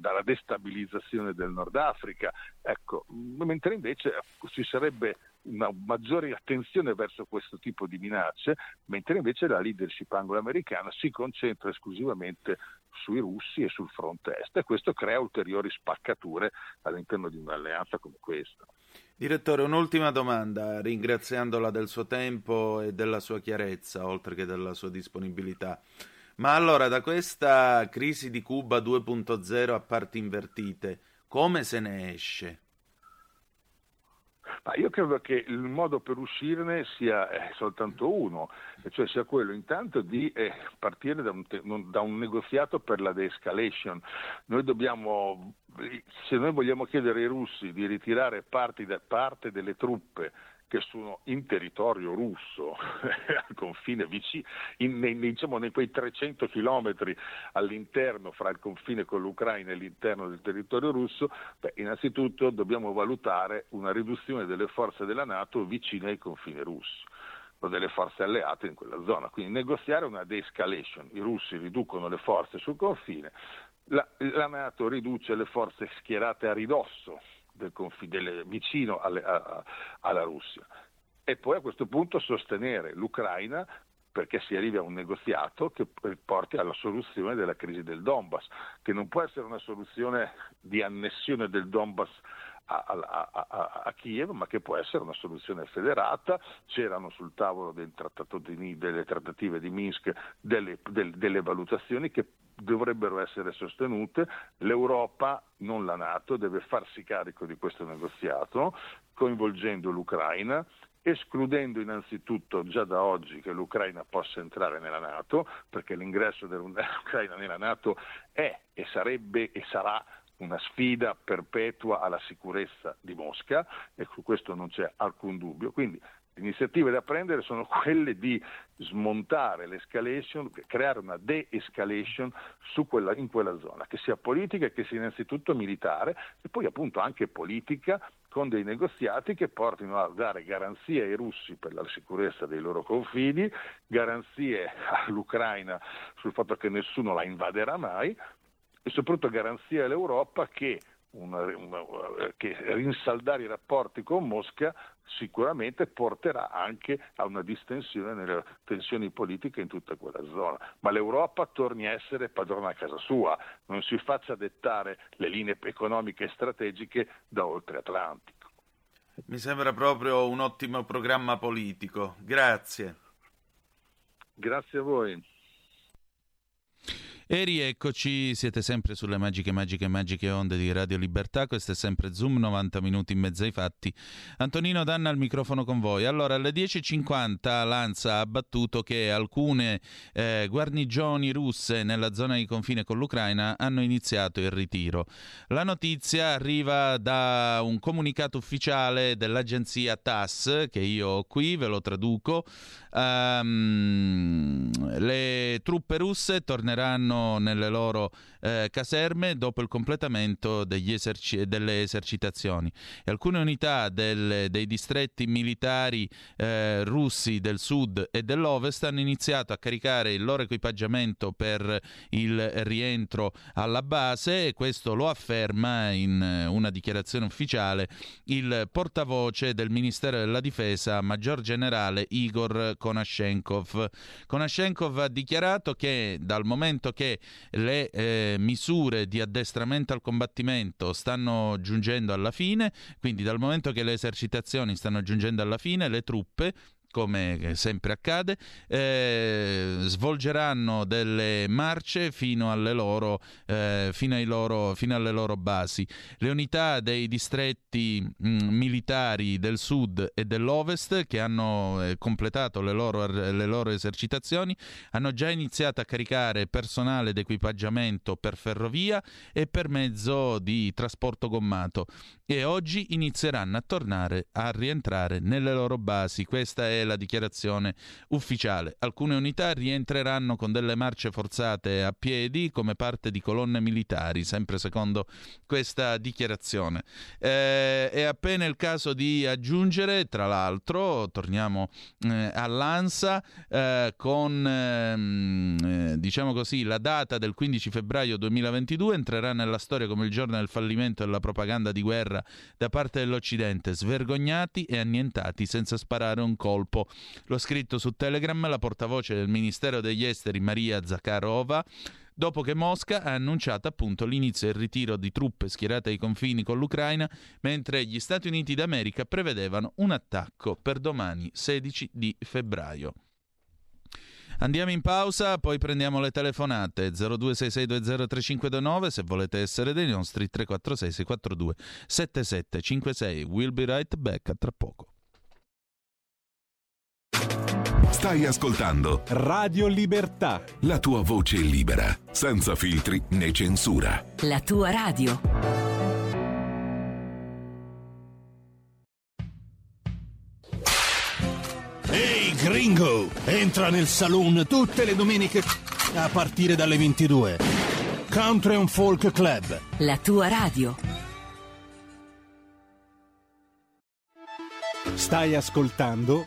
dalla, destabilizzazione del Nord Africa, ecco, mentre invece ci sarebbe una maggiore attenzione verso questo tipo di minacce, mentre invece la leadership anglo-americana si concentra esclusivamente sui russi e sul fronte est e questo crea ulteriori spaccature all'interno di un'alleanza come questa. Direttore, un'ultima domanda, ringraziandola del suo tempo e della sua chiarezza, oltre che della sua disponibilità. Ma allora, da questa crisi di Cuba 2.0 a parti invertite, come se ne esce? Ma io credo che il modo per uscirne sia eh, soltanto uno, cioè sia quello intanto di eh, partire da un, da un, negoziato per la de-escalation. Noi dobbiamo, se noi vogliamo chiedere ai russi di ritirare da, parte delle truppe che sono in territorio russo, al confine vicino, in, in, diciamo, nei quei 300 chilometri all'interno fra il confine con l'Ucraina e l'interno del territorio russo, beh, innanzitutto dobbiamo valutare una riduzione delle forze della Nato vicine ai confini russi o delle forze alleate in quella zona. Quindi negoziare una de-escalation. I russi riducono le forze sul confine, la, la Nato riduce le forze schierate a ridosso del confine, vicino alle, a, alla Russia. E poi a questo punto sostenere l'Ucraina perché si arrivi a un negoziato che porti alla soluzione della crisi del Donbass, che non può essere una soluzione di annessione del Donbass a, a, a, a, Kiev, ma che può essere una soluzione federata. C'erano sul tavolo del di, delle trattative di Minsk delle, del, delle valutazioni che dovrebbero essere sostenute. L'Europa, non la Nato, deve farsi carico di questo negoziato, coinvolgendo l'Ucraina, escludendo innanzitutto già da oggi che l'Ucraina possa entrare nella Nato, perché l'ingresso dell'Ucraina nella Nato è e sarebbe e sarà una sfida perpetua alla sicurezza di Mosca e su questo non c'è alcun dubbio. Quindi le iniziative da prendere sono quelle di smontare l'escalation, creare una de-escalation quella, in quella zona, che sia politica e che sia innanzitutto militare e poi appunto anche politica con dei negoziati che portino a dare garanzie ai russi per la sicurezza dei loro confini, garanzie all'Ucraina sul fatto che nessuno la invaderà mai e soprattutto garanzie all'Europa che una, una, che rinsaldare i rapporti con Mosca sicuramente porterà anche a una distensione nelle tensioni politiche in tutta quella zona. Ma l'Europa torni a essere padrona a casa sua, non si faccia dettare le linee economiche e strategiche da oltre Atlantico. Mi sembra proprio un ottimo programma politico. Grazie. Grazie a voi. E rieccoci, siete sempre sulle magiche, magiche, magiche onde di Radio Libertà. Questo è sempre Zoom, 90 minuti in mezzo ai fatti. Antonino Danna al microfono con voi. Allora, alle 10.50 Lanza ha battuto che alcune eh, guarnigioni russe nella zona di confine con l'Ucraina hanno iniziato il ritiro. La notizia arriva da un comunicato ufficiale dell'agenzia TASS, che io ho qui, ve lo traduco. Um, le truppe russe torneranno nelle loro eh, caserme dopo il completamento eserci- delle esercitazioni. E alcune unità del, dei distretti militari eh, russi del sud e dell'ovest hanno iniziato a caricare il loro equipaggiamento per il rientro alla base e questo lo afferma in una dichiarazione ufficiale il portavoce del Ministero della Difesa, Maggior Generale Igor Konashenkov. Konashenkov ha dichiarato che dal momento che le eh, misure di addestramento al combattimento stanno giungendo alla fine, quindi dal momento che le esercitazioni stanno giungendo alla fine, le truppe come sempre accade, eh, svolgeranno delle marce fino alle, loro, eh, fino, loro, fino alle, loro, basi. Le unità dei distretti mh, mm, militari del sud e dell'ovest che hanno eh, completato le loro, le loro, esercitazioni hanno già iniziato a caricare personale d'equipaggiamento per ferrovia e per mezzo di trasporto gommato e oggi inizieranno a tornare a rientrare nelle loro basi. Questa è la dichiarazione ufficiale. Alcune unità rientreranno con delle marce forzate a piedi come parte di colonne militari, sempre secondo questa dichiarazione. Eh, è appena il caso di aggiungere, tra l'altro, torniamo eh, all'ANSA, eh, con ehm, eh, diciamo così, la data del 15 febbraio 2022 entrerà nella storia come il giorno del fallimento della propaganda di guerra da parte dell'Occidente, svergognati e annientati senza sparare un colpo. L'ho scritto su Telegram la portavoce del Ministero degli Esteri Maria Zakharova dopo che Mosca ha annunciato appunto l'inizio e il ritiro di truppe schierate ai confini con l'Ucraina, mentre gli Stati Uniti d'America prevedevano un attacco per domani 16 di febbraio. Andiamo in pausa, poi prendiamo le telefonate 0266203529 se volete essere dei nostri 346 642 7756. We'll be right back a tra poco. Stai ascoltando Radio Libertà. la tua voce libera, senza filtri né censura. La tua radio. Ehi gringo, entra nel saloon tutte le domeniche a partire dalle 22. Country and Folk Club. La tua radio. Stai ascoltando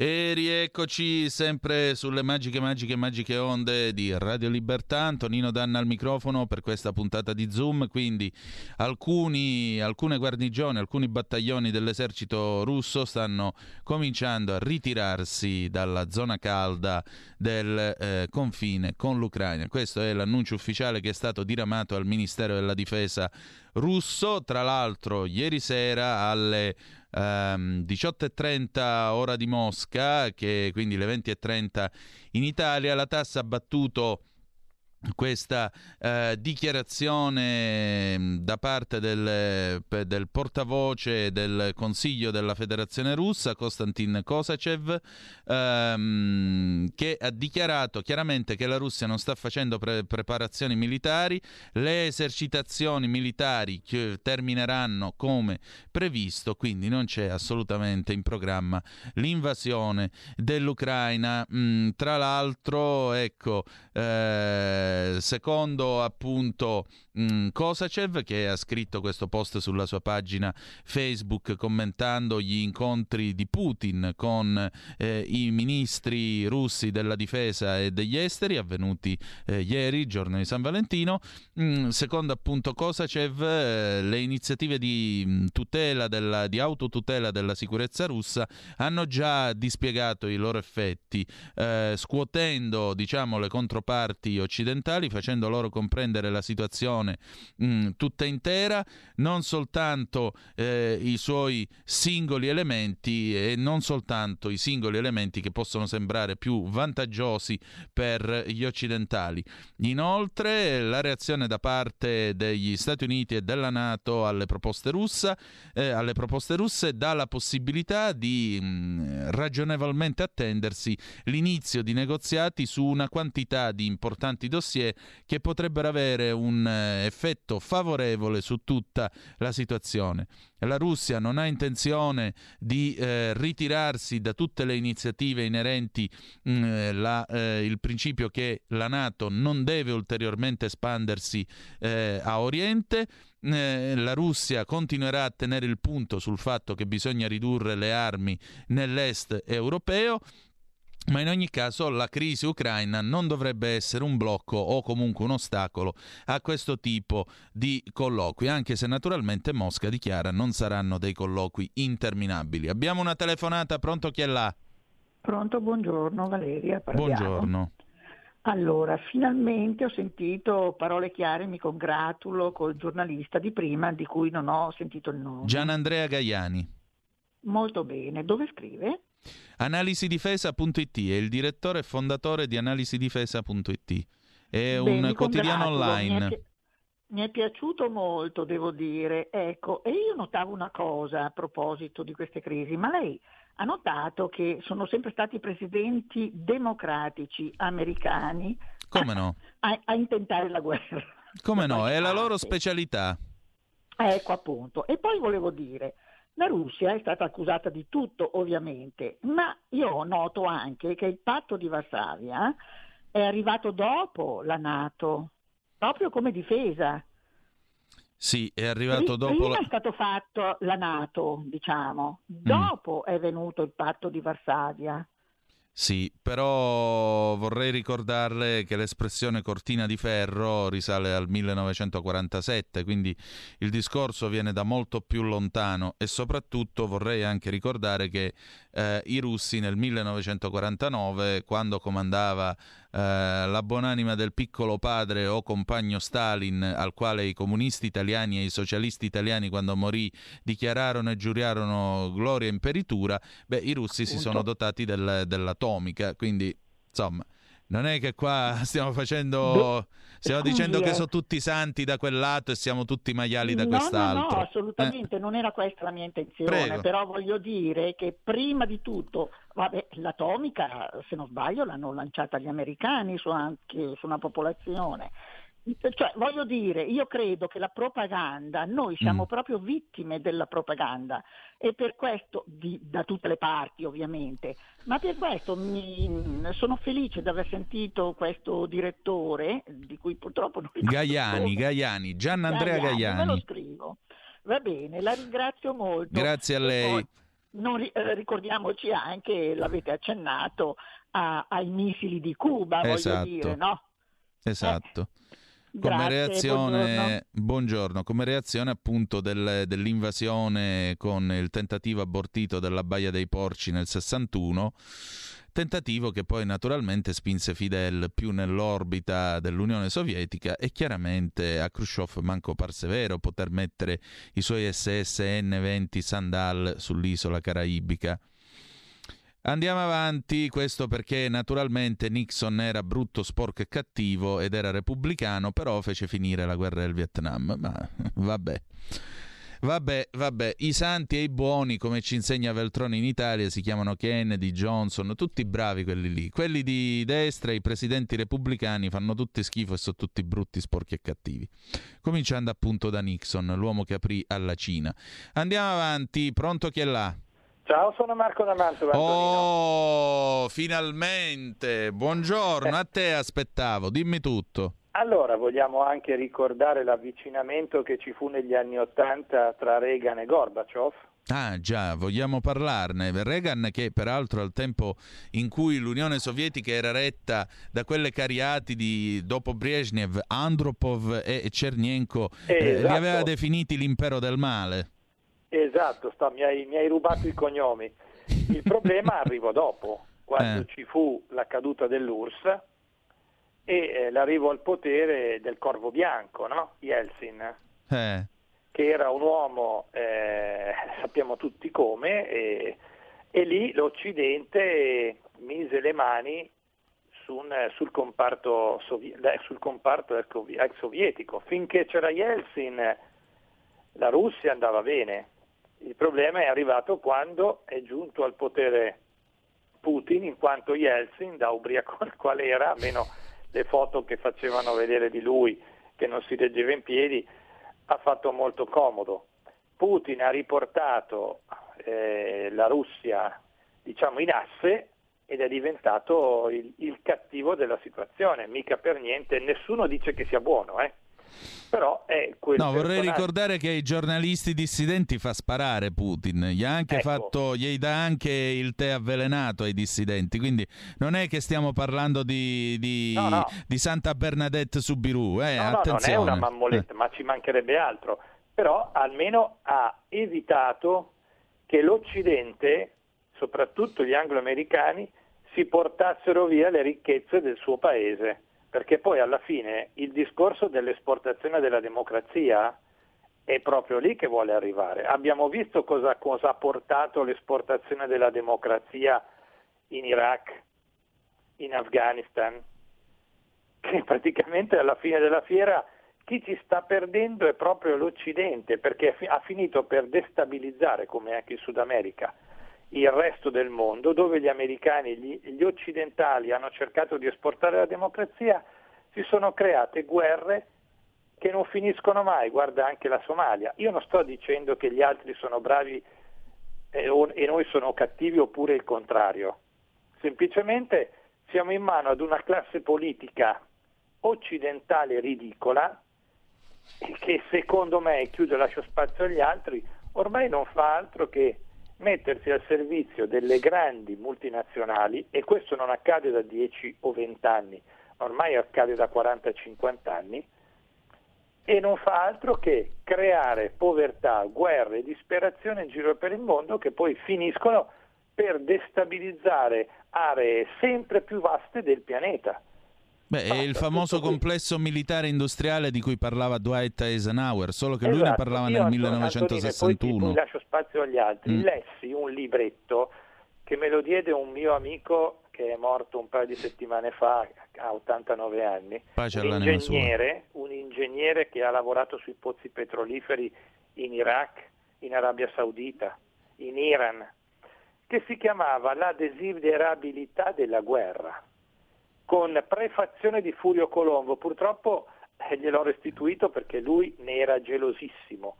E rieccoci sempre sulle magiche, magiche, magiche onde di Radio Libertà. Antonino Danna al microfono per questa puntata di Zoom. Quindi alcuni, alcune guarnigioni, alcuni battaglioni dell'esercito russo stanno cominciando a ritirarsi dalla zona calda del eh, confine con l'Ucraina. Questo è l'annuncio ufficiale che è stato diramato al Ministero della Difesa russo. Tra l'altro, ieri sera alle ehm, 18.30 ora di Mosca, che quindi le 20.30 in Italia, la tassa ha battuto questa eh, dichiarazione mh, da parte del, del portavoce del Consiglio della Federazione Russa, Konstantin Kosachev, ehm, che ha dichiarato chiaramente che la Russia non sta facendo pre- preparazioni militari, le esercitazioni militari termineranno come previsto, quindi non c'è assolutamente in programma l'invasione dell'Ucraina. Mm, tra l'altro, ecco, eh, secondo appunto mh, Kosachev che ha scritto questo post sulla sua pagina Facebook commentando gli incontri di Putin con eh, i ministri russi della difesa e degli esteri avvenuti eh, ieri, giorno di San Valentino. Mh, secondo appunto Kosachev eh, le iniziative di mh, tutela della, di autotutela della sicurezza russa hanno già dispiegato i loro effetti, eh, scuotendo diciamo le controparti occidentali, facendo loro comprendere la situazione mh, tutta intera, non soltanto eh, i suoi singoli elementi e non soltanto i singoli elementi che possono sembrare più vantaggiosi per gli occidentali. Inoltre la reazione da parte degli Stati Uniti e della Nato alle proposte, russa, eh, alle proposte russe dà la possibilità di mh, ragionevolmente attendersi l'inizio di negoziati su una quantità di importanti dossier che potrebbero avere un eh, effetto favorevole su tutta la situazione. La Russia non ha intenzione di eh, ritirarsi da tutte le iniziative inerenti mh, la, eh, principio che la Nato non deve ulteriormente espandersi eh, a Oriente. Eh, la Russia continuerà a tenere il punto sul fatto che bisogna ridurre le armi nell'est europeo. Ma in ogni caso la crisi ucraina non dovrebbe essere un blocco o comunque un ostacolo a questo tipo di colloqui, anche se naturalmente Mosca dichiara non saranno dei colloqui interminabili. Abbiamo una telefonata, pronto chi è là? Pronto, buongiorno Valeria. parliamo. Buongiorno. Allora, finalmente ho sentito parole chiare, mi congratulo col giornalista di prima di cui non ho sentito il nome. Gianandrea Gaiani. Molto bene, dove scrive? Analisidifesa.it è il direttore e fondatore di analisidifesa.it. È Beh, un mi quotidiano congratulo, Mi è, online. pi- mi è piaciuto molto, devo dire. Ecco, e io notavo una cosa a proposito di queste crisi, ma lei ha notato che sono sempre stati presidenti democratici americani Come no? a, a intentare la guerra. Come no? È la loro specialità. Ecco appunto. E poi volevo dire, la Russia è stata accusata di tutto ovviamente, ma io noto anche che il patto di Varsavia è arrivato dopo la Nato, proprio come difesa. Sì, è arrivato dopo Prima la... è stato fatto la Nato, diciamo, Mm. dopo è venuto il patto di Varsavia. Sì, però vorrei ricordarle che l'espressione cortina di ferro risale al 1947, quindi il discorso viene da molto più lontano e soprattutto vorrei anche ricordare che eh, i russi nel 1949, quando comandava la buonanima del piccolo padre o compagno Stalin, al quale i comunisti italiani e i socialisti italiani quando morì dichiararono e giurarono gloria e imperitura, beh, i russi si Appunto. sono dotati del- dell'atomica, quindi insomma... Non è che qua stiamo facendo, stiamo dicendo che eh. sono tutti santi da quel lato e siamo tutti maiali da no, quest'altro. No, no, Eh, assolutamente, non era questa la mia intenzione, Prego. però voglio dire che prima di tutto, vabbè, l'atomica, se non sbaglio, l'hanno lanciata gli americani su, anche, su una popolazione. Cioè, voglio dire, io credo che la propaganda, noi siamo Mm. proprio vittime della propaganda e per questo, di- da tutte le parti ovviamente, ma per questo mi, sono felice di aver sentito questo direttore, di cui purtroppo non ricordo Gaiani, Gaiani, Gianandrea Gaiani, Me lo Gaiani. scrivo. Va bene, la ringrazio molto. Grazie a lei. non eh, ricordiamoci anche, l'avete accennato, a- ai missili di Cuba, Esatto. voglio dire, no? Esatto. Come Grazie, reazione, buongiorno. buongiorno, come reazione appunto del- dell'invasione con il tentativo abortito della Baia dei Porci nel 61, tentativo che poi naturalmente spinse Fidel più nell'orbita dell'Unione Sovietica e chiaramente a Khrushchev manco persevero poter mettere i suoi SS N-20 Sandal sull'isola caraibica. Andiamo avanti, questo perché naturalmente Nixon era brutto, sporco e cattivo ed era repubblicano, però fece finire la guerra del Vietnam. Ma vabbè. Vabbè, vabbè, i santi e i buoni, come ci insegna Veltroni in Italia, si chiamano Kennedy, Johnson, tutti bravi quelli lì. Quelli di destra, i presidenti repubblicani, fanno tutti schifo e sono tutti brutti, sporchi e cattivi. Cominciando appunto da Nixon, l'uomo che aprì alla Cina. Andiamo avanti, pronto chi è là? Ciao, sono Marco da Mantova. Oh, finalmente! Buongiorno, a te aspettavo, dimmi tutto. Allora, vogliamo anche ricordare l'avvicinamento che ci fu negli anni Ottanta tra Reagan e Gorbaciov? Ah già, vogliamo parlarne. Reagan che peraltro al tempo in cui l'Unione Sovietica era retta da quelle cariati di, dopo Brezhnev, Andropov e Cernenko, Eh, eh, li esatto. aveva definiti l'impero del male. Esatto, sta- mi, hai, mi hai rubato i cognomi. Il problema arrivò dopo, quando Eh. ci fu la caduta dell'URSS e eh, l'arrivo al potere del Corvo Bianco, no? Yeltsin, Eh, che era un uomo, eh, sappiamo tutti come, e, e lì l'Occidente mise le mani su un- sul comparto, sovie- eh, sul comparto ex sovietico. Finché c'era Yeltsin la Russia andava bene. Il problema è arrivato quando è giunto al potere Putin, in quanto Yeltsin, da ubriacone qual era, almeno le foto che facevano vedere di lui che non si reggeva in piedi, ha fatto molto comodo. Putin ha riportato eh, la Russia diciamo in asse ed è diventato il, il cattivo della situazione, mica per niente, nessuno dice che sia buono, eh. Però è quel No, vorrei personaggio- ricordare che ai giornalisti dissidenti fa sparare Putin, gli ha anche Ecco. fatto, gli dà anche il tè avvelenato ai dissidenti, quindi non è che stiamo parlando di, di, No, no. di Santa Bernadette Subiru, eh, No, no, non è una mammoletta, ma ci mancherebbe altro. Però almeno ha evitato che l'Occidente, soprattutto gli anglo-americani, si portassero via le ricchezze del suo paese. Perché poi alla fine il discorso dell'esportazione della democrazia è proprio lì che vuole arrivare. Abbiamo visto cosa, cosa ha portato l'esportazione della democrazia in Iraq, in Afghanistan, che praticamente alla fine della fiera chi ci sta perdendo è proprio l'Occidente, perché ha fi- ha finito per destabilizzare, come anche il Sud America, il resto del mondo, dove gli americani, gli, gli occidentali hanno cercato di esportare la democrazia, si sono create guerre che non finiscono mai, guarda anche la Somalia. Io non sto dicendo che gli altri sono bravi eh, e noi sono cattivi oppure il contrario, semplicemente siamo in mano ad una classe politica occidentale ridicola che secondo me, e chiudo e lascio spazio agli altri, ormai non fa altro che mettersi al servizio delle grandi multinazionali e questo non accade da 10 o 20 anni, ormai accade da 40-50 anni e non fa altro che creare povertà, guerre e disperazione in giro per il mondo che poi finiscono per destabilizzare aree sempre più vaste del pianeta. Beh, è il famoso complesso militare industriale di cui parlava Dwight Eisenhower, solo che esatto. lui ne esatto. parlava nel 1961. Antonino, poi lascio spazio agli altri. Mm. Lessi un libretto che me lo diede un mio amico che è morto un paio di settimane fa, a 89 anni, Pace un ingegnere, un ingegnere che ha lavorato sui pozzi petroliferi in Iraq, in Arabia Saudita, in Iran, che si chiamava La desiderabilità della guerra con prefazione di Furio Colombo. Purtroppo eh, gliel'ho restituito perché lui ne era gelosissimo.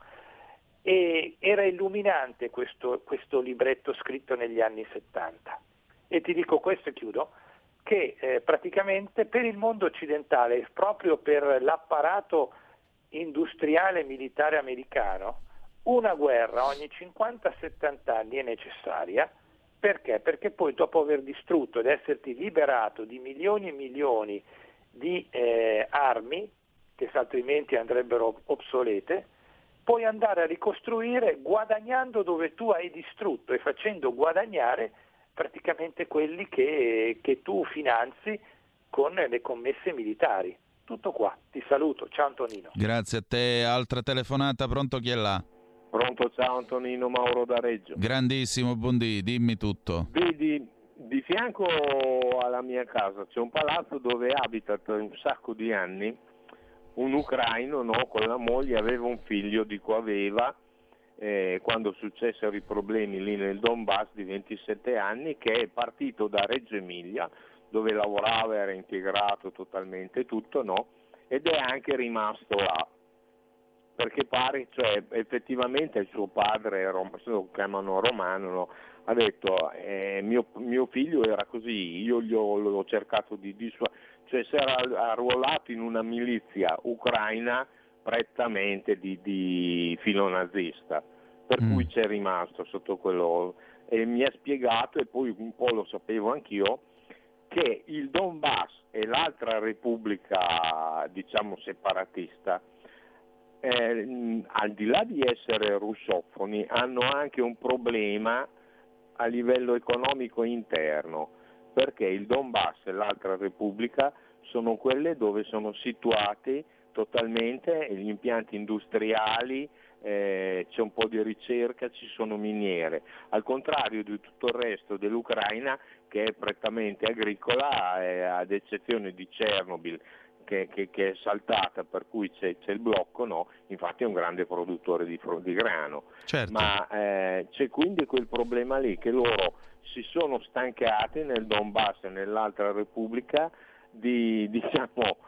E era illuminante questo, questo libretto scritto negli anni 70. E ti dico questo e chiudo, che eh, praticamente per il mondo occidentale, proprio per l'apparato industriale militare americano, una guerra ogni 50-70 anni è necessaria perché? Perché poi dopo aver distrutto ed esserti liberato di milioni e milioni di eh, armi, che altrimenti andrebbero obsolete, puoi andare a ricostruire guadagnando dove tu hai distrutto e facendo guadagnare praticamente quelli che, che tu finanzi con le commesse militari. Tutto qua, ti saluto, ciao Antonino. Grazie a te, altra telefonata, pronto chi è là? Pronto, ciao Antonino Mauro da Reggio. Grandissimo Bondi, dimmi tutto. Vedi, di fianco alla mia casa c'è un palazzo dove abita da un sacco di anni un ucraino no, con la moglie, aveva un figlio di cui aveva, eh, quando successero i problemi lì nel Donbass di 27 anni, che è partito da Reggio Emilia, dove lavorava, era integrato totalmente tutto, no? ed è anche rimasto là perché pare, cioè, effettivamente il suo padre, lo chiamano Romano, no? ha detto eh, mio, mio, figlio era così, io gli ho, l'ho cercato di dissuadere, cioè si era arruolato in una milizia ucraina prettamente di, di filo nazista, per mm. cui c'è rimasto sotto quello e mi ha spiegato, e poi un po' lo sapevo anch'io, che il Donbass e l'altra repubblica, diciamo, separatista, eh, al di là di essere russofoni, hanno anche un problema a livello economico interno, perché il Donbass e l'altra Repubblica sono quelle dove sono situati totalmente gli impianti industriali, eh, c'è un po' di ricerca, ci sono miniere, al contrario di tutto il resto dell'Ucraina che è prettamente agricola, eh, ad eccezione di Chernobyl che, che, che, è saltata per cui c'è, c'è, il blocco, no, infatti è un grande produttore di, di grano. Certo. Ma eh, c'è quindi quel problema lì che loro si sono stancati nel Donbass e nell'altra Repubblica di, diciamo,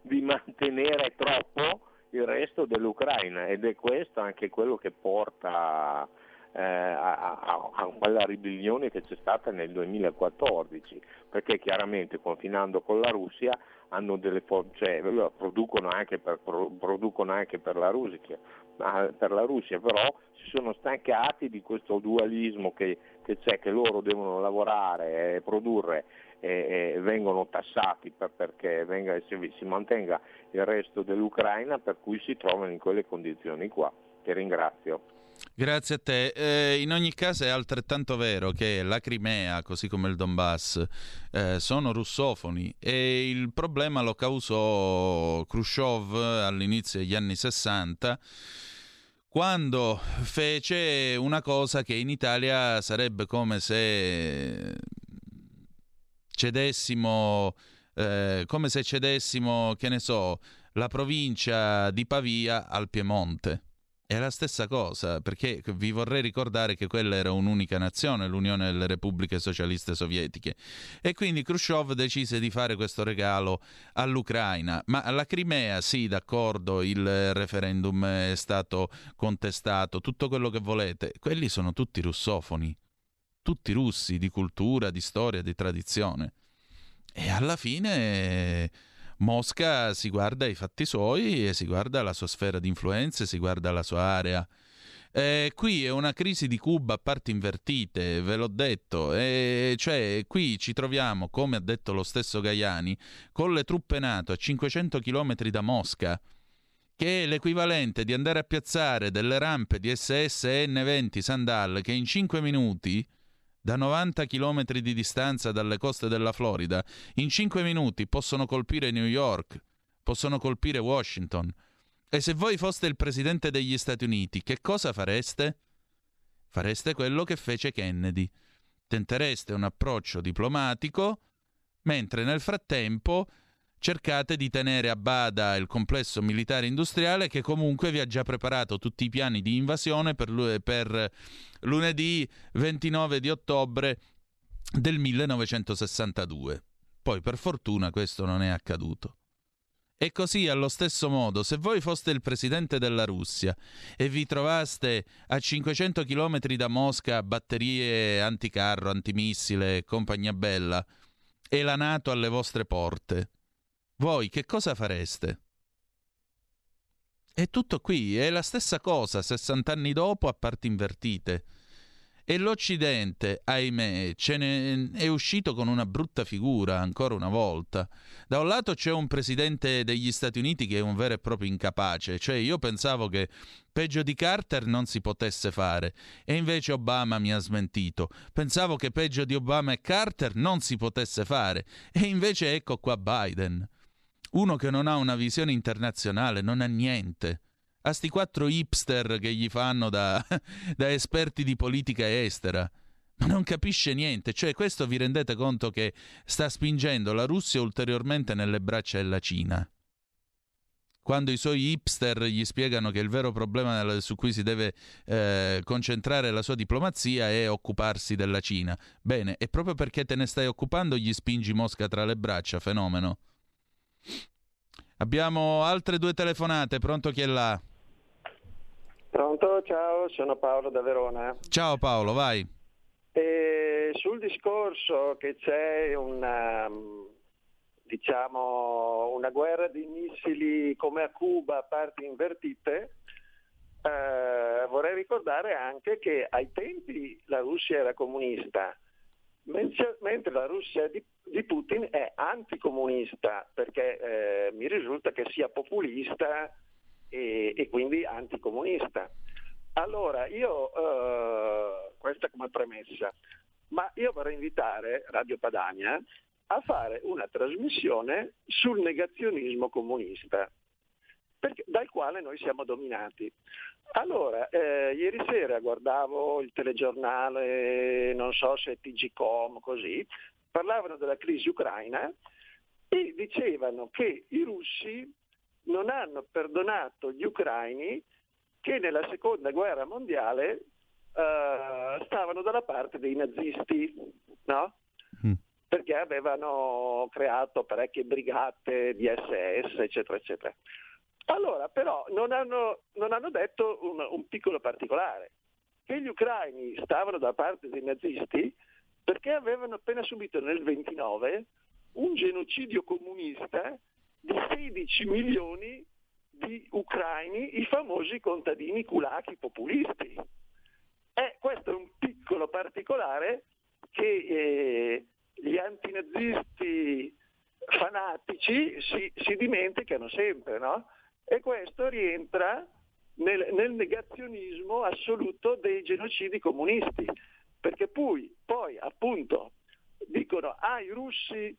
di mantenere troppo il resto dell'Ucraina ed è questo anche quello che porta eh, a, a, quella ribellione che c'è stata nel 2014, perché chiaramente confinando con la Russia delle cioè, producono, anche per, producono anche per la, Russia, per la Russia, però si sono stancati di questo dualismo che, che c'è, che loro devono lavorare e produrre e, e vengono tassati per, perché venga, si mantenga il resto dell'Ucraina, per cui si trovano in quelle condizioni qua. Ti ringrazio. Grazie a te. Eh, in ogni caso è altrettanto vero che la Crimea, così come il Donbass, eh, sono russofoni e il problema lo causò Khrushchev all'inizio degli anni 60 quando fece una cosa che in Italia sarebbe come se cedessimo, eh, come se cedessimo, che ne so, la provincia di Pavia al Piemonte È la stessa cosa, perché vi vorrei ricordare che quella era un'unica nazione, l'Unione delle Repubbliche Socialiste Sovietiche. E quindi Khrushchev decise di fare questo regalo all'Ucraina. Ma alla Crimea, sì, d'accordo, il referendum è stato contestato, tutto quello che volete. Quelli sono tutti russofoni, tutti russi, di cultura, di storia, di tradizione. E alla fine Mosca si guarda i fatti suoi e si guarda la sua sfera di influenze, si guarda la sua area. Eh, qui è una crisi di Cuba a parti invertite, ve l'ho detto, e cioè qui ci troviamo, come ha detto lo stesso Gaiani, con le truppe NATO a 500 km da Mosca, che è l'equivalente di andare a piazzare delle rampe di SS N20 Sandal che in 5 minuti da 90 km di distanza dalle coste della Florida, in 5 minuti possono colpire New York, possono colpire Washington. E se voi foste il presidente degli Stati Uniti, che cosa fareste? Fareste quello che fece Kennedy. Tentereste un approccio diplomatico, mentre nel frattempo cercate di tenere a bada il complesso militare industriale che comunque vi ha già preparato tutti i piani di invasione per, per lunedì 29 di ottobre del 1962. Poi per fortuna questo non è accaduto. E così, allo stesso modo, se voi foste il presidente della Russia e vi trovaste a 500 km da Mosca batterie anticarro, antimissile e compagnia bella, e la Nato alle vostre porte, voi che cosa fareste? È tutto qui, è la stessa cosa 60 anni dopo a parti invertite. E l'Occidente, ahimè, ce ne è uscito con una brutta figura, ancora una volta. Da un lato c'è un presidente degli Stati Uniti che è un vero e proprio incapace, cioè io pensavo che peggio di Carter non si potesse fare, e invece Obama mi ha smentito. Pensavo che peggio di Obama e Carter non si potesse fare, e invece ecco qua Biden. Uno che non ha una visione internazionale, non ha niente a sti quattro hipster che gli fanno da, da esperti di politica estera. Ma non capisce niente, cioè questo vi rendete conto che sta spingendo la Russia ulteriormente nelle braccia della Cina. Quando i suoi hipster gli spiegano che il vero problema su cui si deve eh, concentrare la sua diplomazia è occuparsi della Cina. Bene, e proprio perché te ne stai occupando gli spingi Mosca tra le braccia, fenomeno. Abbiamo altre due telefonate, pronto chi è là? Pronto, ciao, sono Paolo da Verona. Ciao Paolo, vai. E sul discorso che c'è una, diciamo, una guerra di missili come a Cuba a parti invertite, eh, vorrei ricordare anche che ai tempi la Russia era comunista, mentre la Russia di, di Putin anticomunista, perché eh, mi risulta che sia populista e, e quindi anticomunista. Allora, io, eh, questa come premessa, ma io vorrei invitare Radio Padania a fare una trasmissione sul negazionismo comunista, perché, dal quale noi siamo dominati. Allora, eh, ieri sera guardavo il telegiornale, non so se TGCOM, così, parlavano della crisi ucraina e dicevano che i russi non hanno perdonato gli ucraini che nella seconda guerra mondiale uh, stavano dalla parte dei nazisti, no? Mm. perché avevano creato parecchie brigate di SS, eccetera, eccetera. Allora, però, non hanno, non hanno detto un, un piccolo particolare, che gli ucraini stavano dalla parte dei nazisti perché avevano appena subito nel 29 un genocidio comunista di 16 milioni di ucraini, i famosi contadini kulaki populisti. E questo è un piccolo particolare che eh, gli antinazisti fanatici si, si dimenticano sempre, no? E questo rientra nel, nel, negazionismo assoluto dei genocidi comunisti, perché poi, poi appunto dicono ah i russi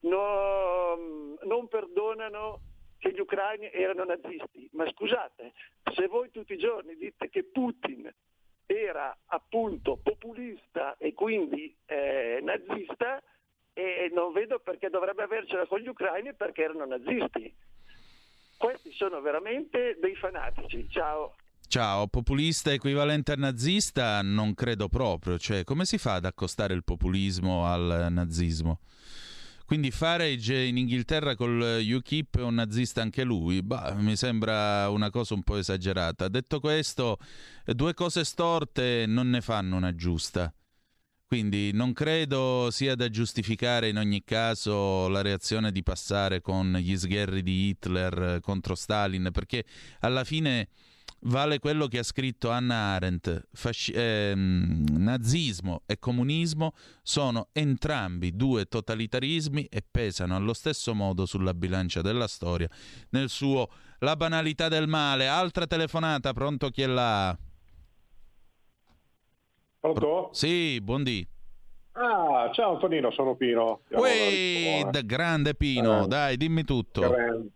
no, non perdonano che gli ucraini erano nazisti. Ma scusate, se voi tutti i giorni dite che Putin era appunto populista e quindi eh, nazista, e non vedo perché dovrebbe avercela con gli ucraini perché erano nazisti. Questi sono veramente dei fanatici. Ciao. Ciao, populista equivalente a nazista non credo proprio, cioè come si fa ad accostare il populismo al nazismo? Quindi Farage in Inghilterra col UKIP è un nazista anche lui? Bah, mi sembra una cosa un po' esagerata. Detto questo, due cose storte non ne fanno una giusta. Quindi non credo sia da giustificare in ogni caso la reazione di passare con gli sgherri di Hitler contro Stalin, perché alla fine vale quello che ha scritto Anna Arendt. Fasci- ehm, nazismo e comunismo sono entrambi due totalitarismi e pesano allo stesso modo sulla bilancia della storia nel suo La banalità del male. Altra telefonata, pronto chi è là? Pronto? Sì, buondì. Ah, ciao Antonino, sono Pino. Uè, grande Pino, Eh. dai, dimmi tutto. Grande.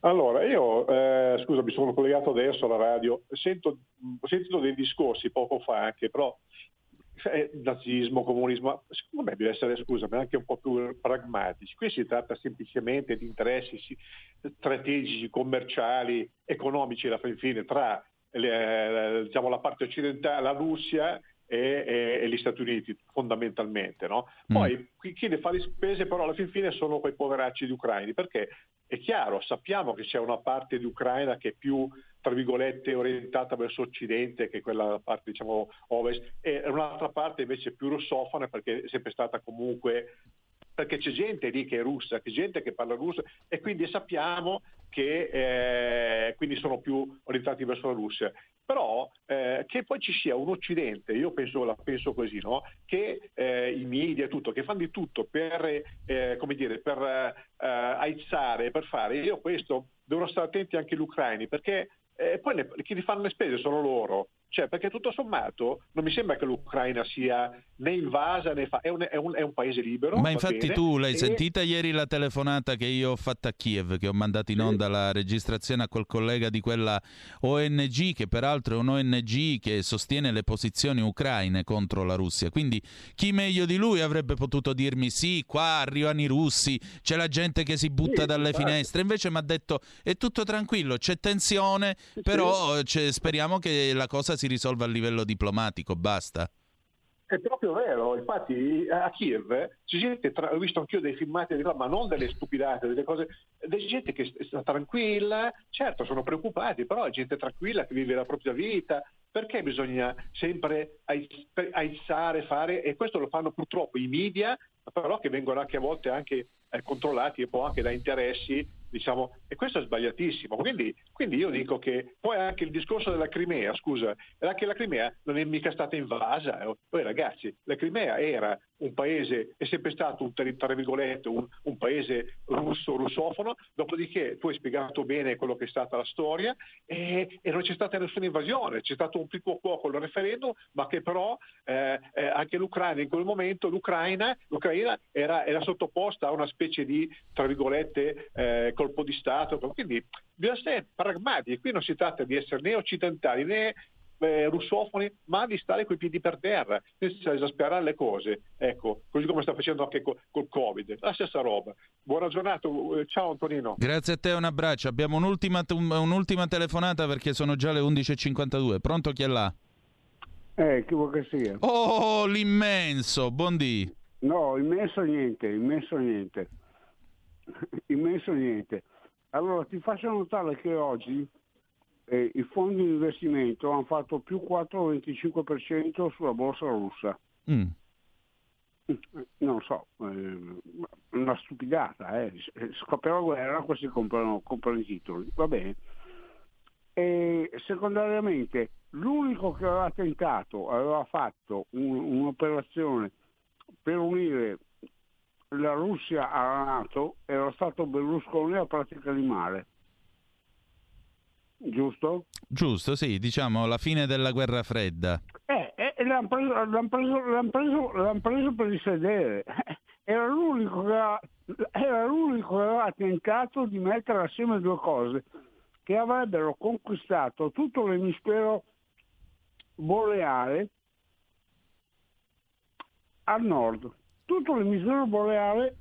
Allora, io, eh, scusa, mi sono collegato adesso alla radio, sento, ho sentito dei discorsi poco fa anche, però eh, nazismo, comunismo, secondo me deve essere, scusami, anche un po' più pragmatici. Qui si tratta semplicemente di interessi si- strategici, commerciali, economici alla fin fine tra le- diciamo, la parte occidentale, la Russia e, e- e gli Stati Uniti fondamentalmente. No? Poi chi, chi ne fa le spese però alla fin fine sono quei poveracci di ucraini, perché è chiaro, sappiamo che c'è una parte di Ucraina che è più tra virgolette orientata verso occidente che quella parte diciamo ovest e un'altra parte invece più russofona perché è sempre stata comunque perché c'è gente lì che è russa, c'è gente che parla russo e quindi sappiamo che eh, quindi sono più orientati verso la Russia. Però eh, che poi ci sia un Occidente, io penso, la penso così, no? che eh, i media e tutto, che fanno di tutto per, eh, come dire, per eh, aizzare, per fare, io questo devono stare attenti anche gli ucraini, perché eh, poi le- chi li fanno le spese sono loro. Cioè, perché tutto sommato non mi sembra che l'Ucraina sia né invasa né fa... è, un, è un- è un paese libero. Ma infatti bene, tu l'hai e- sentita ieri la telefonata che io ho fatto a Kiev, che ho mandato in onda la registrazione a quel collega di quella ONG, che peraltro è un ONG che sostiene le posizioni ucraine contro la Russia. Quindi chi meglio di lui avrebbe potuto dirmi sì, qua arrivano i russi, c'è la gente che si butta Sì, dalle infatti. finestre. Invece mi ha detto è tutto tranquillo, c'è tensione, però cioè, speriamo che la cosa si risolva a livello diplomatico, basta. È proprio vero, infatti a Kiev c'è gente, tra- ho visto anch'io dei filmati, di ma non delle stupidate, delle cose, c'è gente che sta tranquilla, certo sono preoccupati, però è gente tranquilla che vive la propria vita, perché bisogna sempre aiz- aizzare, fare, e questo lo fanno purtroppo i media, però che vengono anche a volte anche eh, controllati e poi anche da interessi, diciamo, e questo è sbagliatissimo. Quindi, quindi io dico che poi anche il discorso della Crimea, scusa, anche la Crimea non è mica stata invasa. eh. Poi ragazzi, la Crimea era un paese, è sempre stato un, ter- tra virgolette, un, un paese russo, russofono, dopodiché tu hai spiegato bene quello che è stata la storia e, e non c'è stata nessuna invasione, c'è stato un piccolo quo con il referendum, ma che però eh, eh, anche l'Ucraina in quel momento, l'Ucraina, l'Ucraina era, era sottoposta a una specie di, tra virgolette, eh, colpo di Stato, quindi bisogna essere pragmatici, qui non si tratta di essere né occidentali né eh, russofoni, ma di stare coi piedi per terra, senza esasperare le cose, ecco, così come sta facendo anche col, col Covid, la stessa roba. Buona giornata, eh, ciao Antonino. Grazie a te, un abbraccio. Abbiamo un'ultima, un'ultima telefonata perché sono già le 11.52. Pronto chi è là? Eh, chi vuoi che sia? Oh, l'immenso, buondì. No, immenso niente, immenso niente. immenso niente. Allora ti faccio notare che oggi eh, i fondi di investimento hanno fatto più 4,25% sulla borsa russa. Mm. Non so, eh, una stupidata, eh. scoppia la guerra, questi comprano, comprano i titoli, va bene. E secondariamente, l'unico che aveva tentato, aveva fatto un- un'operazione per unire la Russia alla Nato era stato Berlusconi a pratica di mare. Giusto? Giusto, sì, diciamo la fine della guerra fredda. Eh, eh, l'hanno preso, l'han preso, l'han preso- l'han preso per il sedere. Era l'unico, che aveva, era l'unico che aveva tentato di mettere assieme due cose che avrebbero conquistato tutto l'emisfero boreale al nord. Tutto l'emisfero boreale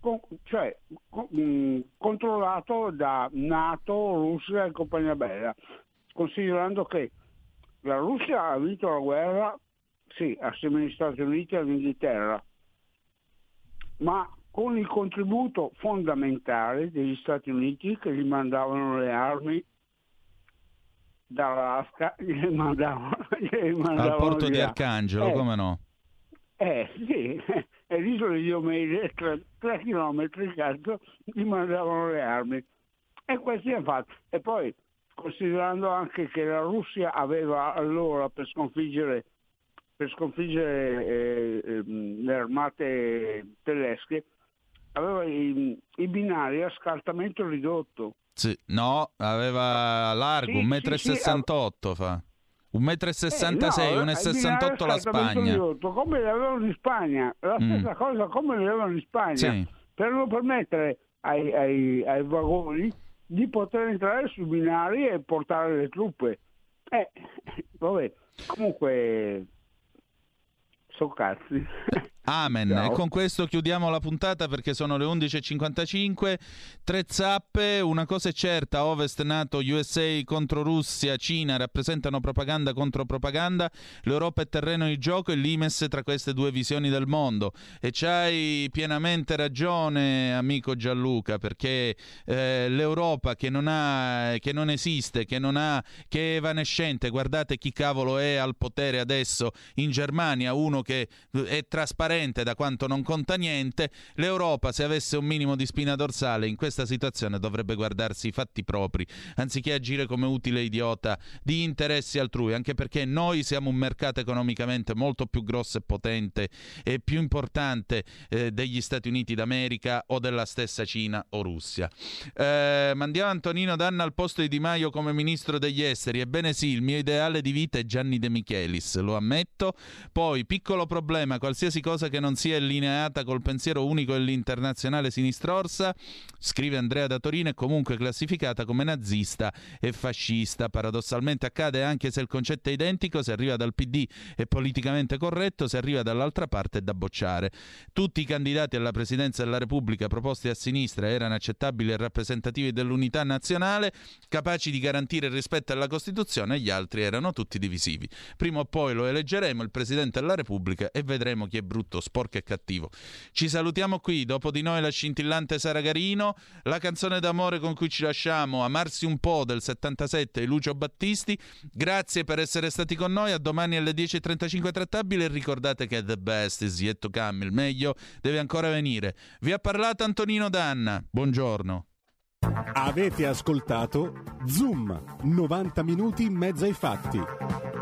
con- cioè, co- mh, controllato da Nato, Russia e compagnia bella. considerando che la Russia ha vinto la guerra, sì, assieme agli Stati Uniti e all'Inghilterra, ma con il contributo fondamentale degli Stati Uniti che gli mandavano le armi dall'Alaska, gli mandavano, gli mandavano Al porto di. Arcangelo, Eh, come no? Eh sì, e l'isola di Diomede, tre, tre chilometri, cazzo, gli mandavano le armi. E questi hanno fatto. E poi, considerando anche che la Russia aveva allora per sconfiggere, per sconfiggere eh, ehm, le armate tedesche, aveva i, i binari a scartamento ridotto. Sì. No, aveva largo, Sì, 1,68 m fa. 1,66 Eh, no, m, i 1,68 binari m la a scartamento Spagna. ridotto, come le avevano in Spagna, la Mm. stessa cosa come le avevano in Spagna, Sì. per non permettere ai, ai- ai vagoni di poter entrare sui binari e portare le truppe. Eh, vabbè, comunque, so cazzi. Amen. Ciao. E con questo chiudiamo la puntata perché sono le 11.55. Tre zappe, una cosa è certa, Ovest, NATO, USA contro Russia, Cina rappresentano propaganda contro propaganda, l'Europa è terreno di gioco e l'Imes tra queste due visioni del mondo. E c'hai pienamente ragione, amico Gianluca, perché eh, l'Europa che non, ha, che non esiste, che non ha, che è evanescente, guardate chi cavolo è al potere adesso in Germania, uno che è trasparente da quanto non conta niente, l'Europa se avesse un minimo di spina dorsale in questa situazione dovrebbe guardarsi i fatti propri, anziché agire come utile idiota di interessi altrui, anche perché noi siamo un mercato economicamente molto più grosso e potente e più importante eh, degli Stati Uniti d'America o della stessa Cina o Russia. Eh, mandiamo Antonino Danna al posto di Di Maio come ministro degli esteri. Ebbene sì, il mio ideale di vita è Gianni De Michelis, lo ammetto. Poi, piccolo problema, qualsiasi cosa che non sia allineata col pensiero unico dell'internazionale sinistra-orsa, scrive Andrea da Torino, è comunque classificata come nazista e fascista. Paradossalmente accade anche se il concetto è identico, se arriva dal PD è politicamente corretto, se arriva dall'altra parte è da bocciare. Tutti i candidati alla presidenza della Repubblica proposti a sinistra erano accettabili e rappresentativi dell'unità nazionale, capaci di garantire il rispetto alla Costituzione, gli altri erano tutti divisivi. Prima o poi lo eleggeremo il Presidente della Repubblica e vedremo chi è brutto, sporco e cattivo. Ci salutiamo qui, dopo di noi la scintillante Sara Garino, la canzone d'amore con cui ci lasciamo, Amarsi un po' del 77 di Lucio Battisti. Grazie per essere stati con noi, a domani alle 10.35 trattabile e ricordate che the best is yet to come, il meglio deve ancora venire. Vi ha parlato Antonino Danna, buongiorno. Avete ascoltato Zoom, 90 minuti in mezzo ai fatti.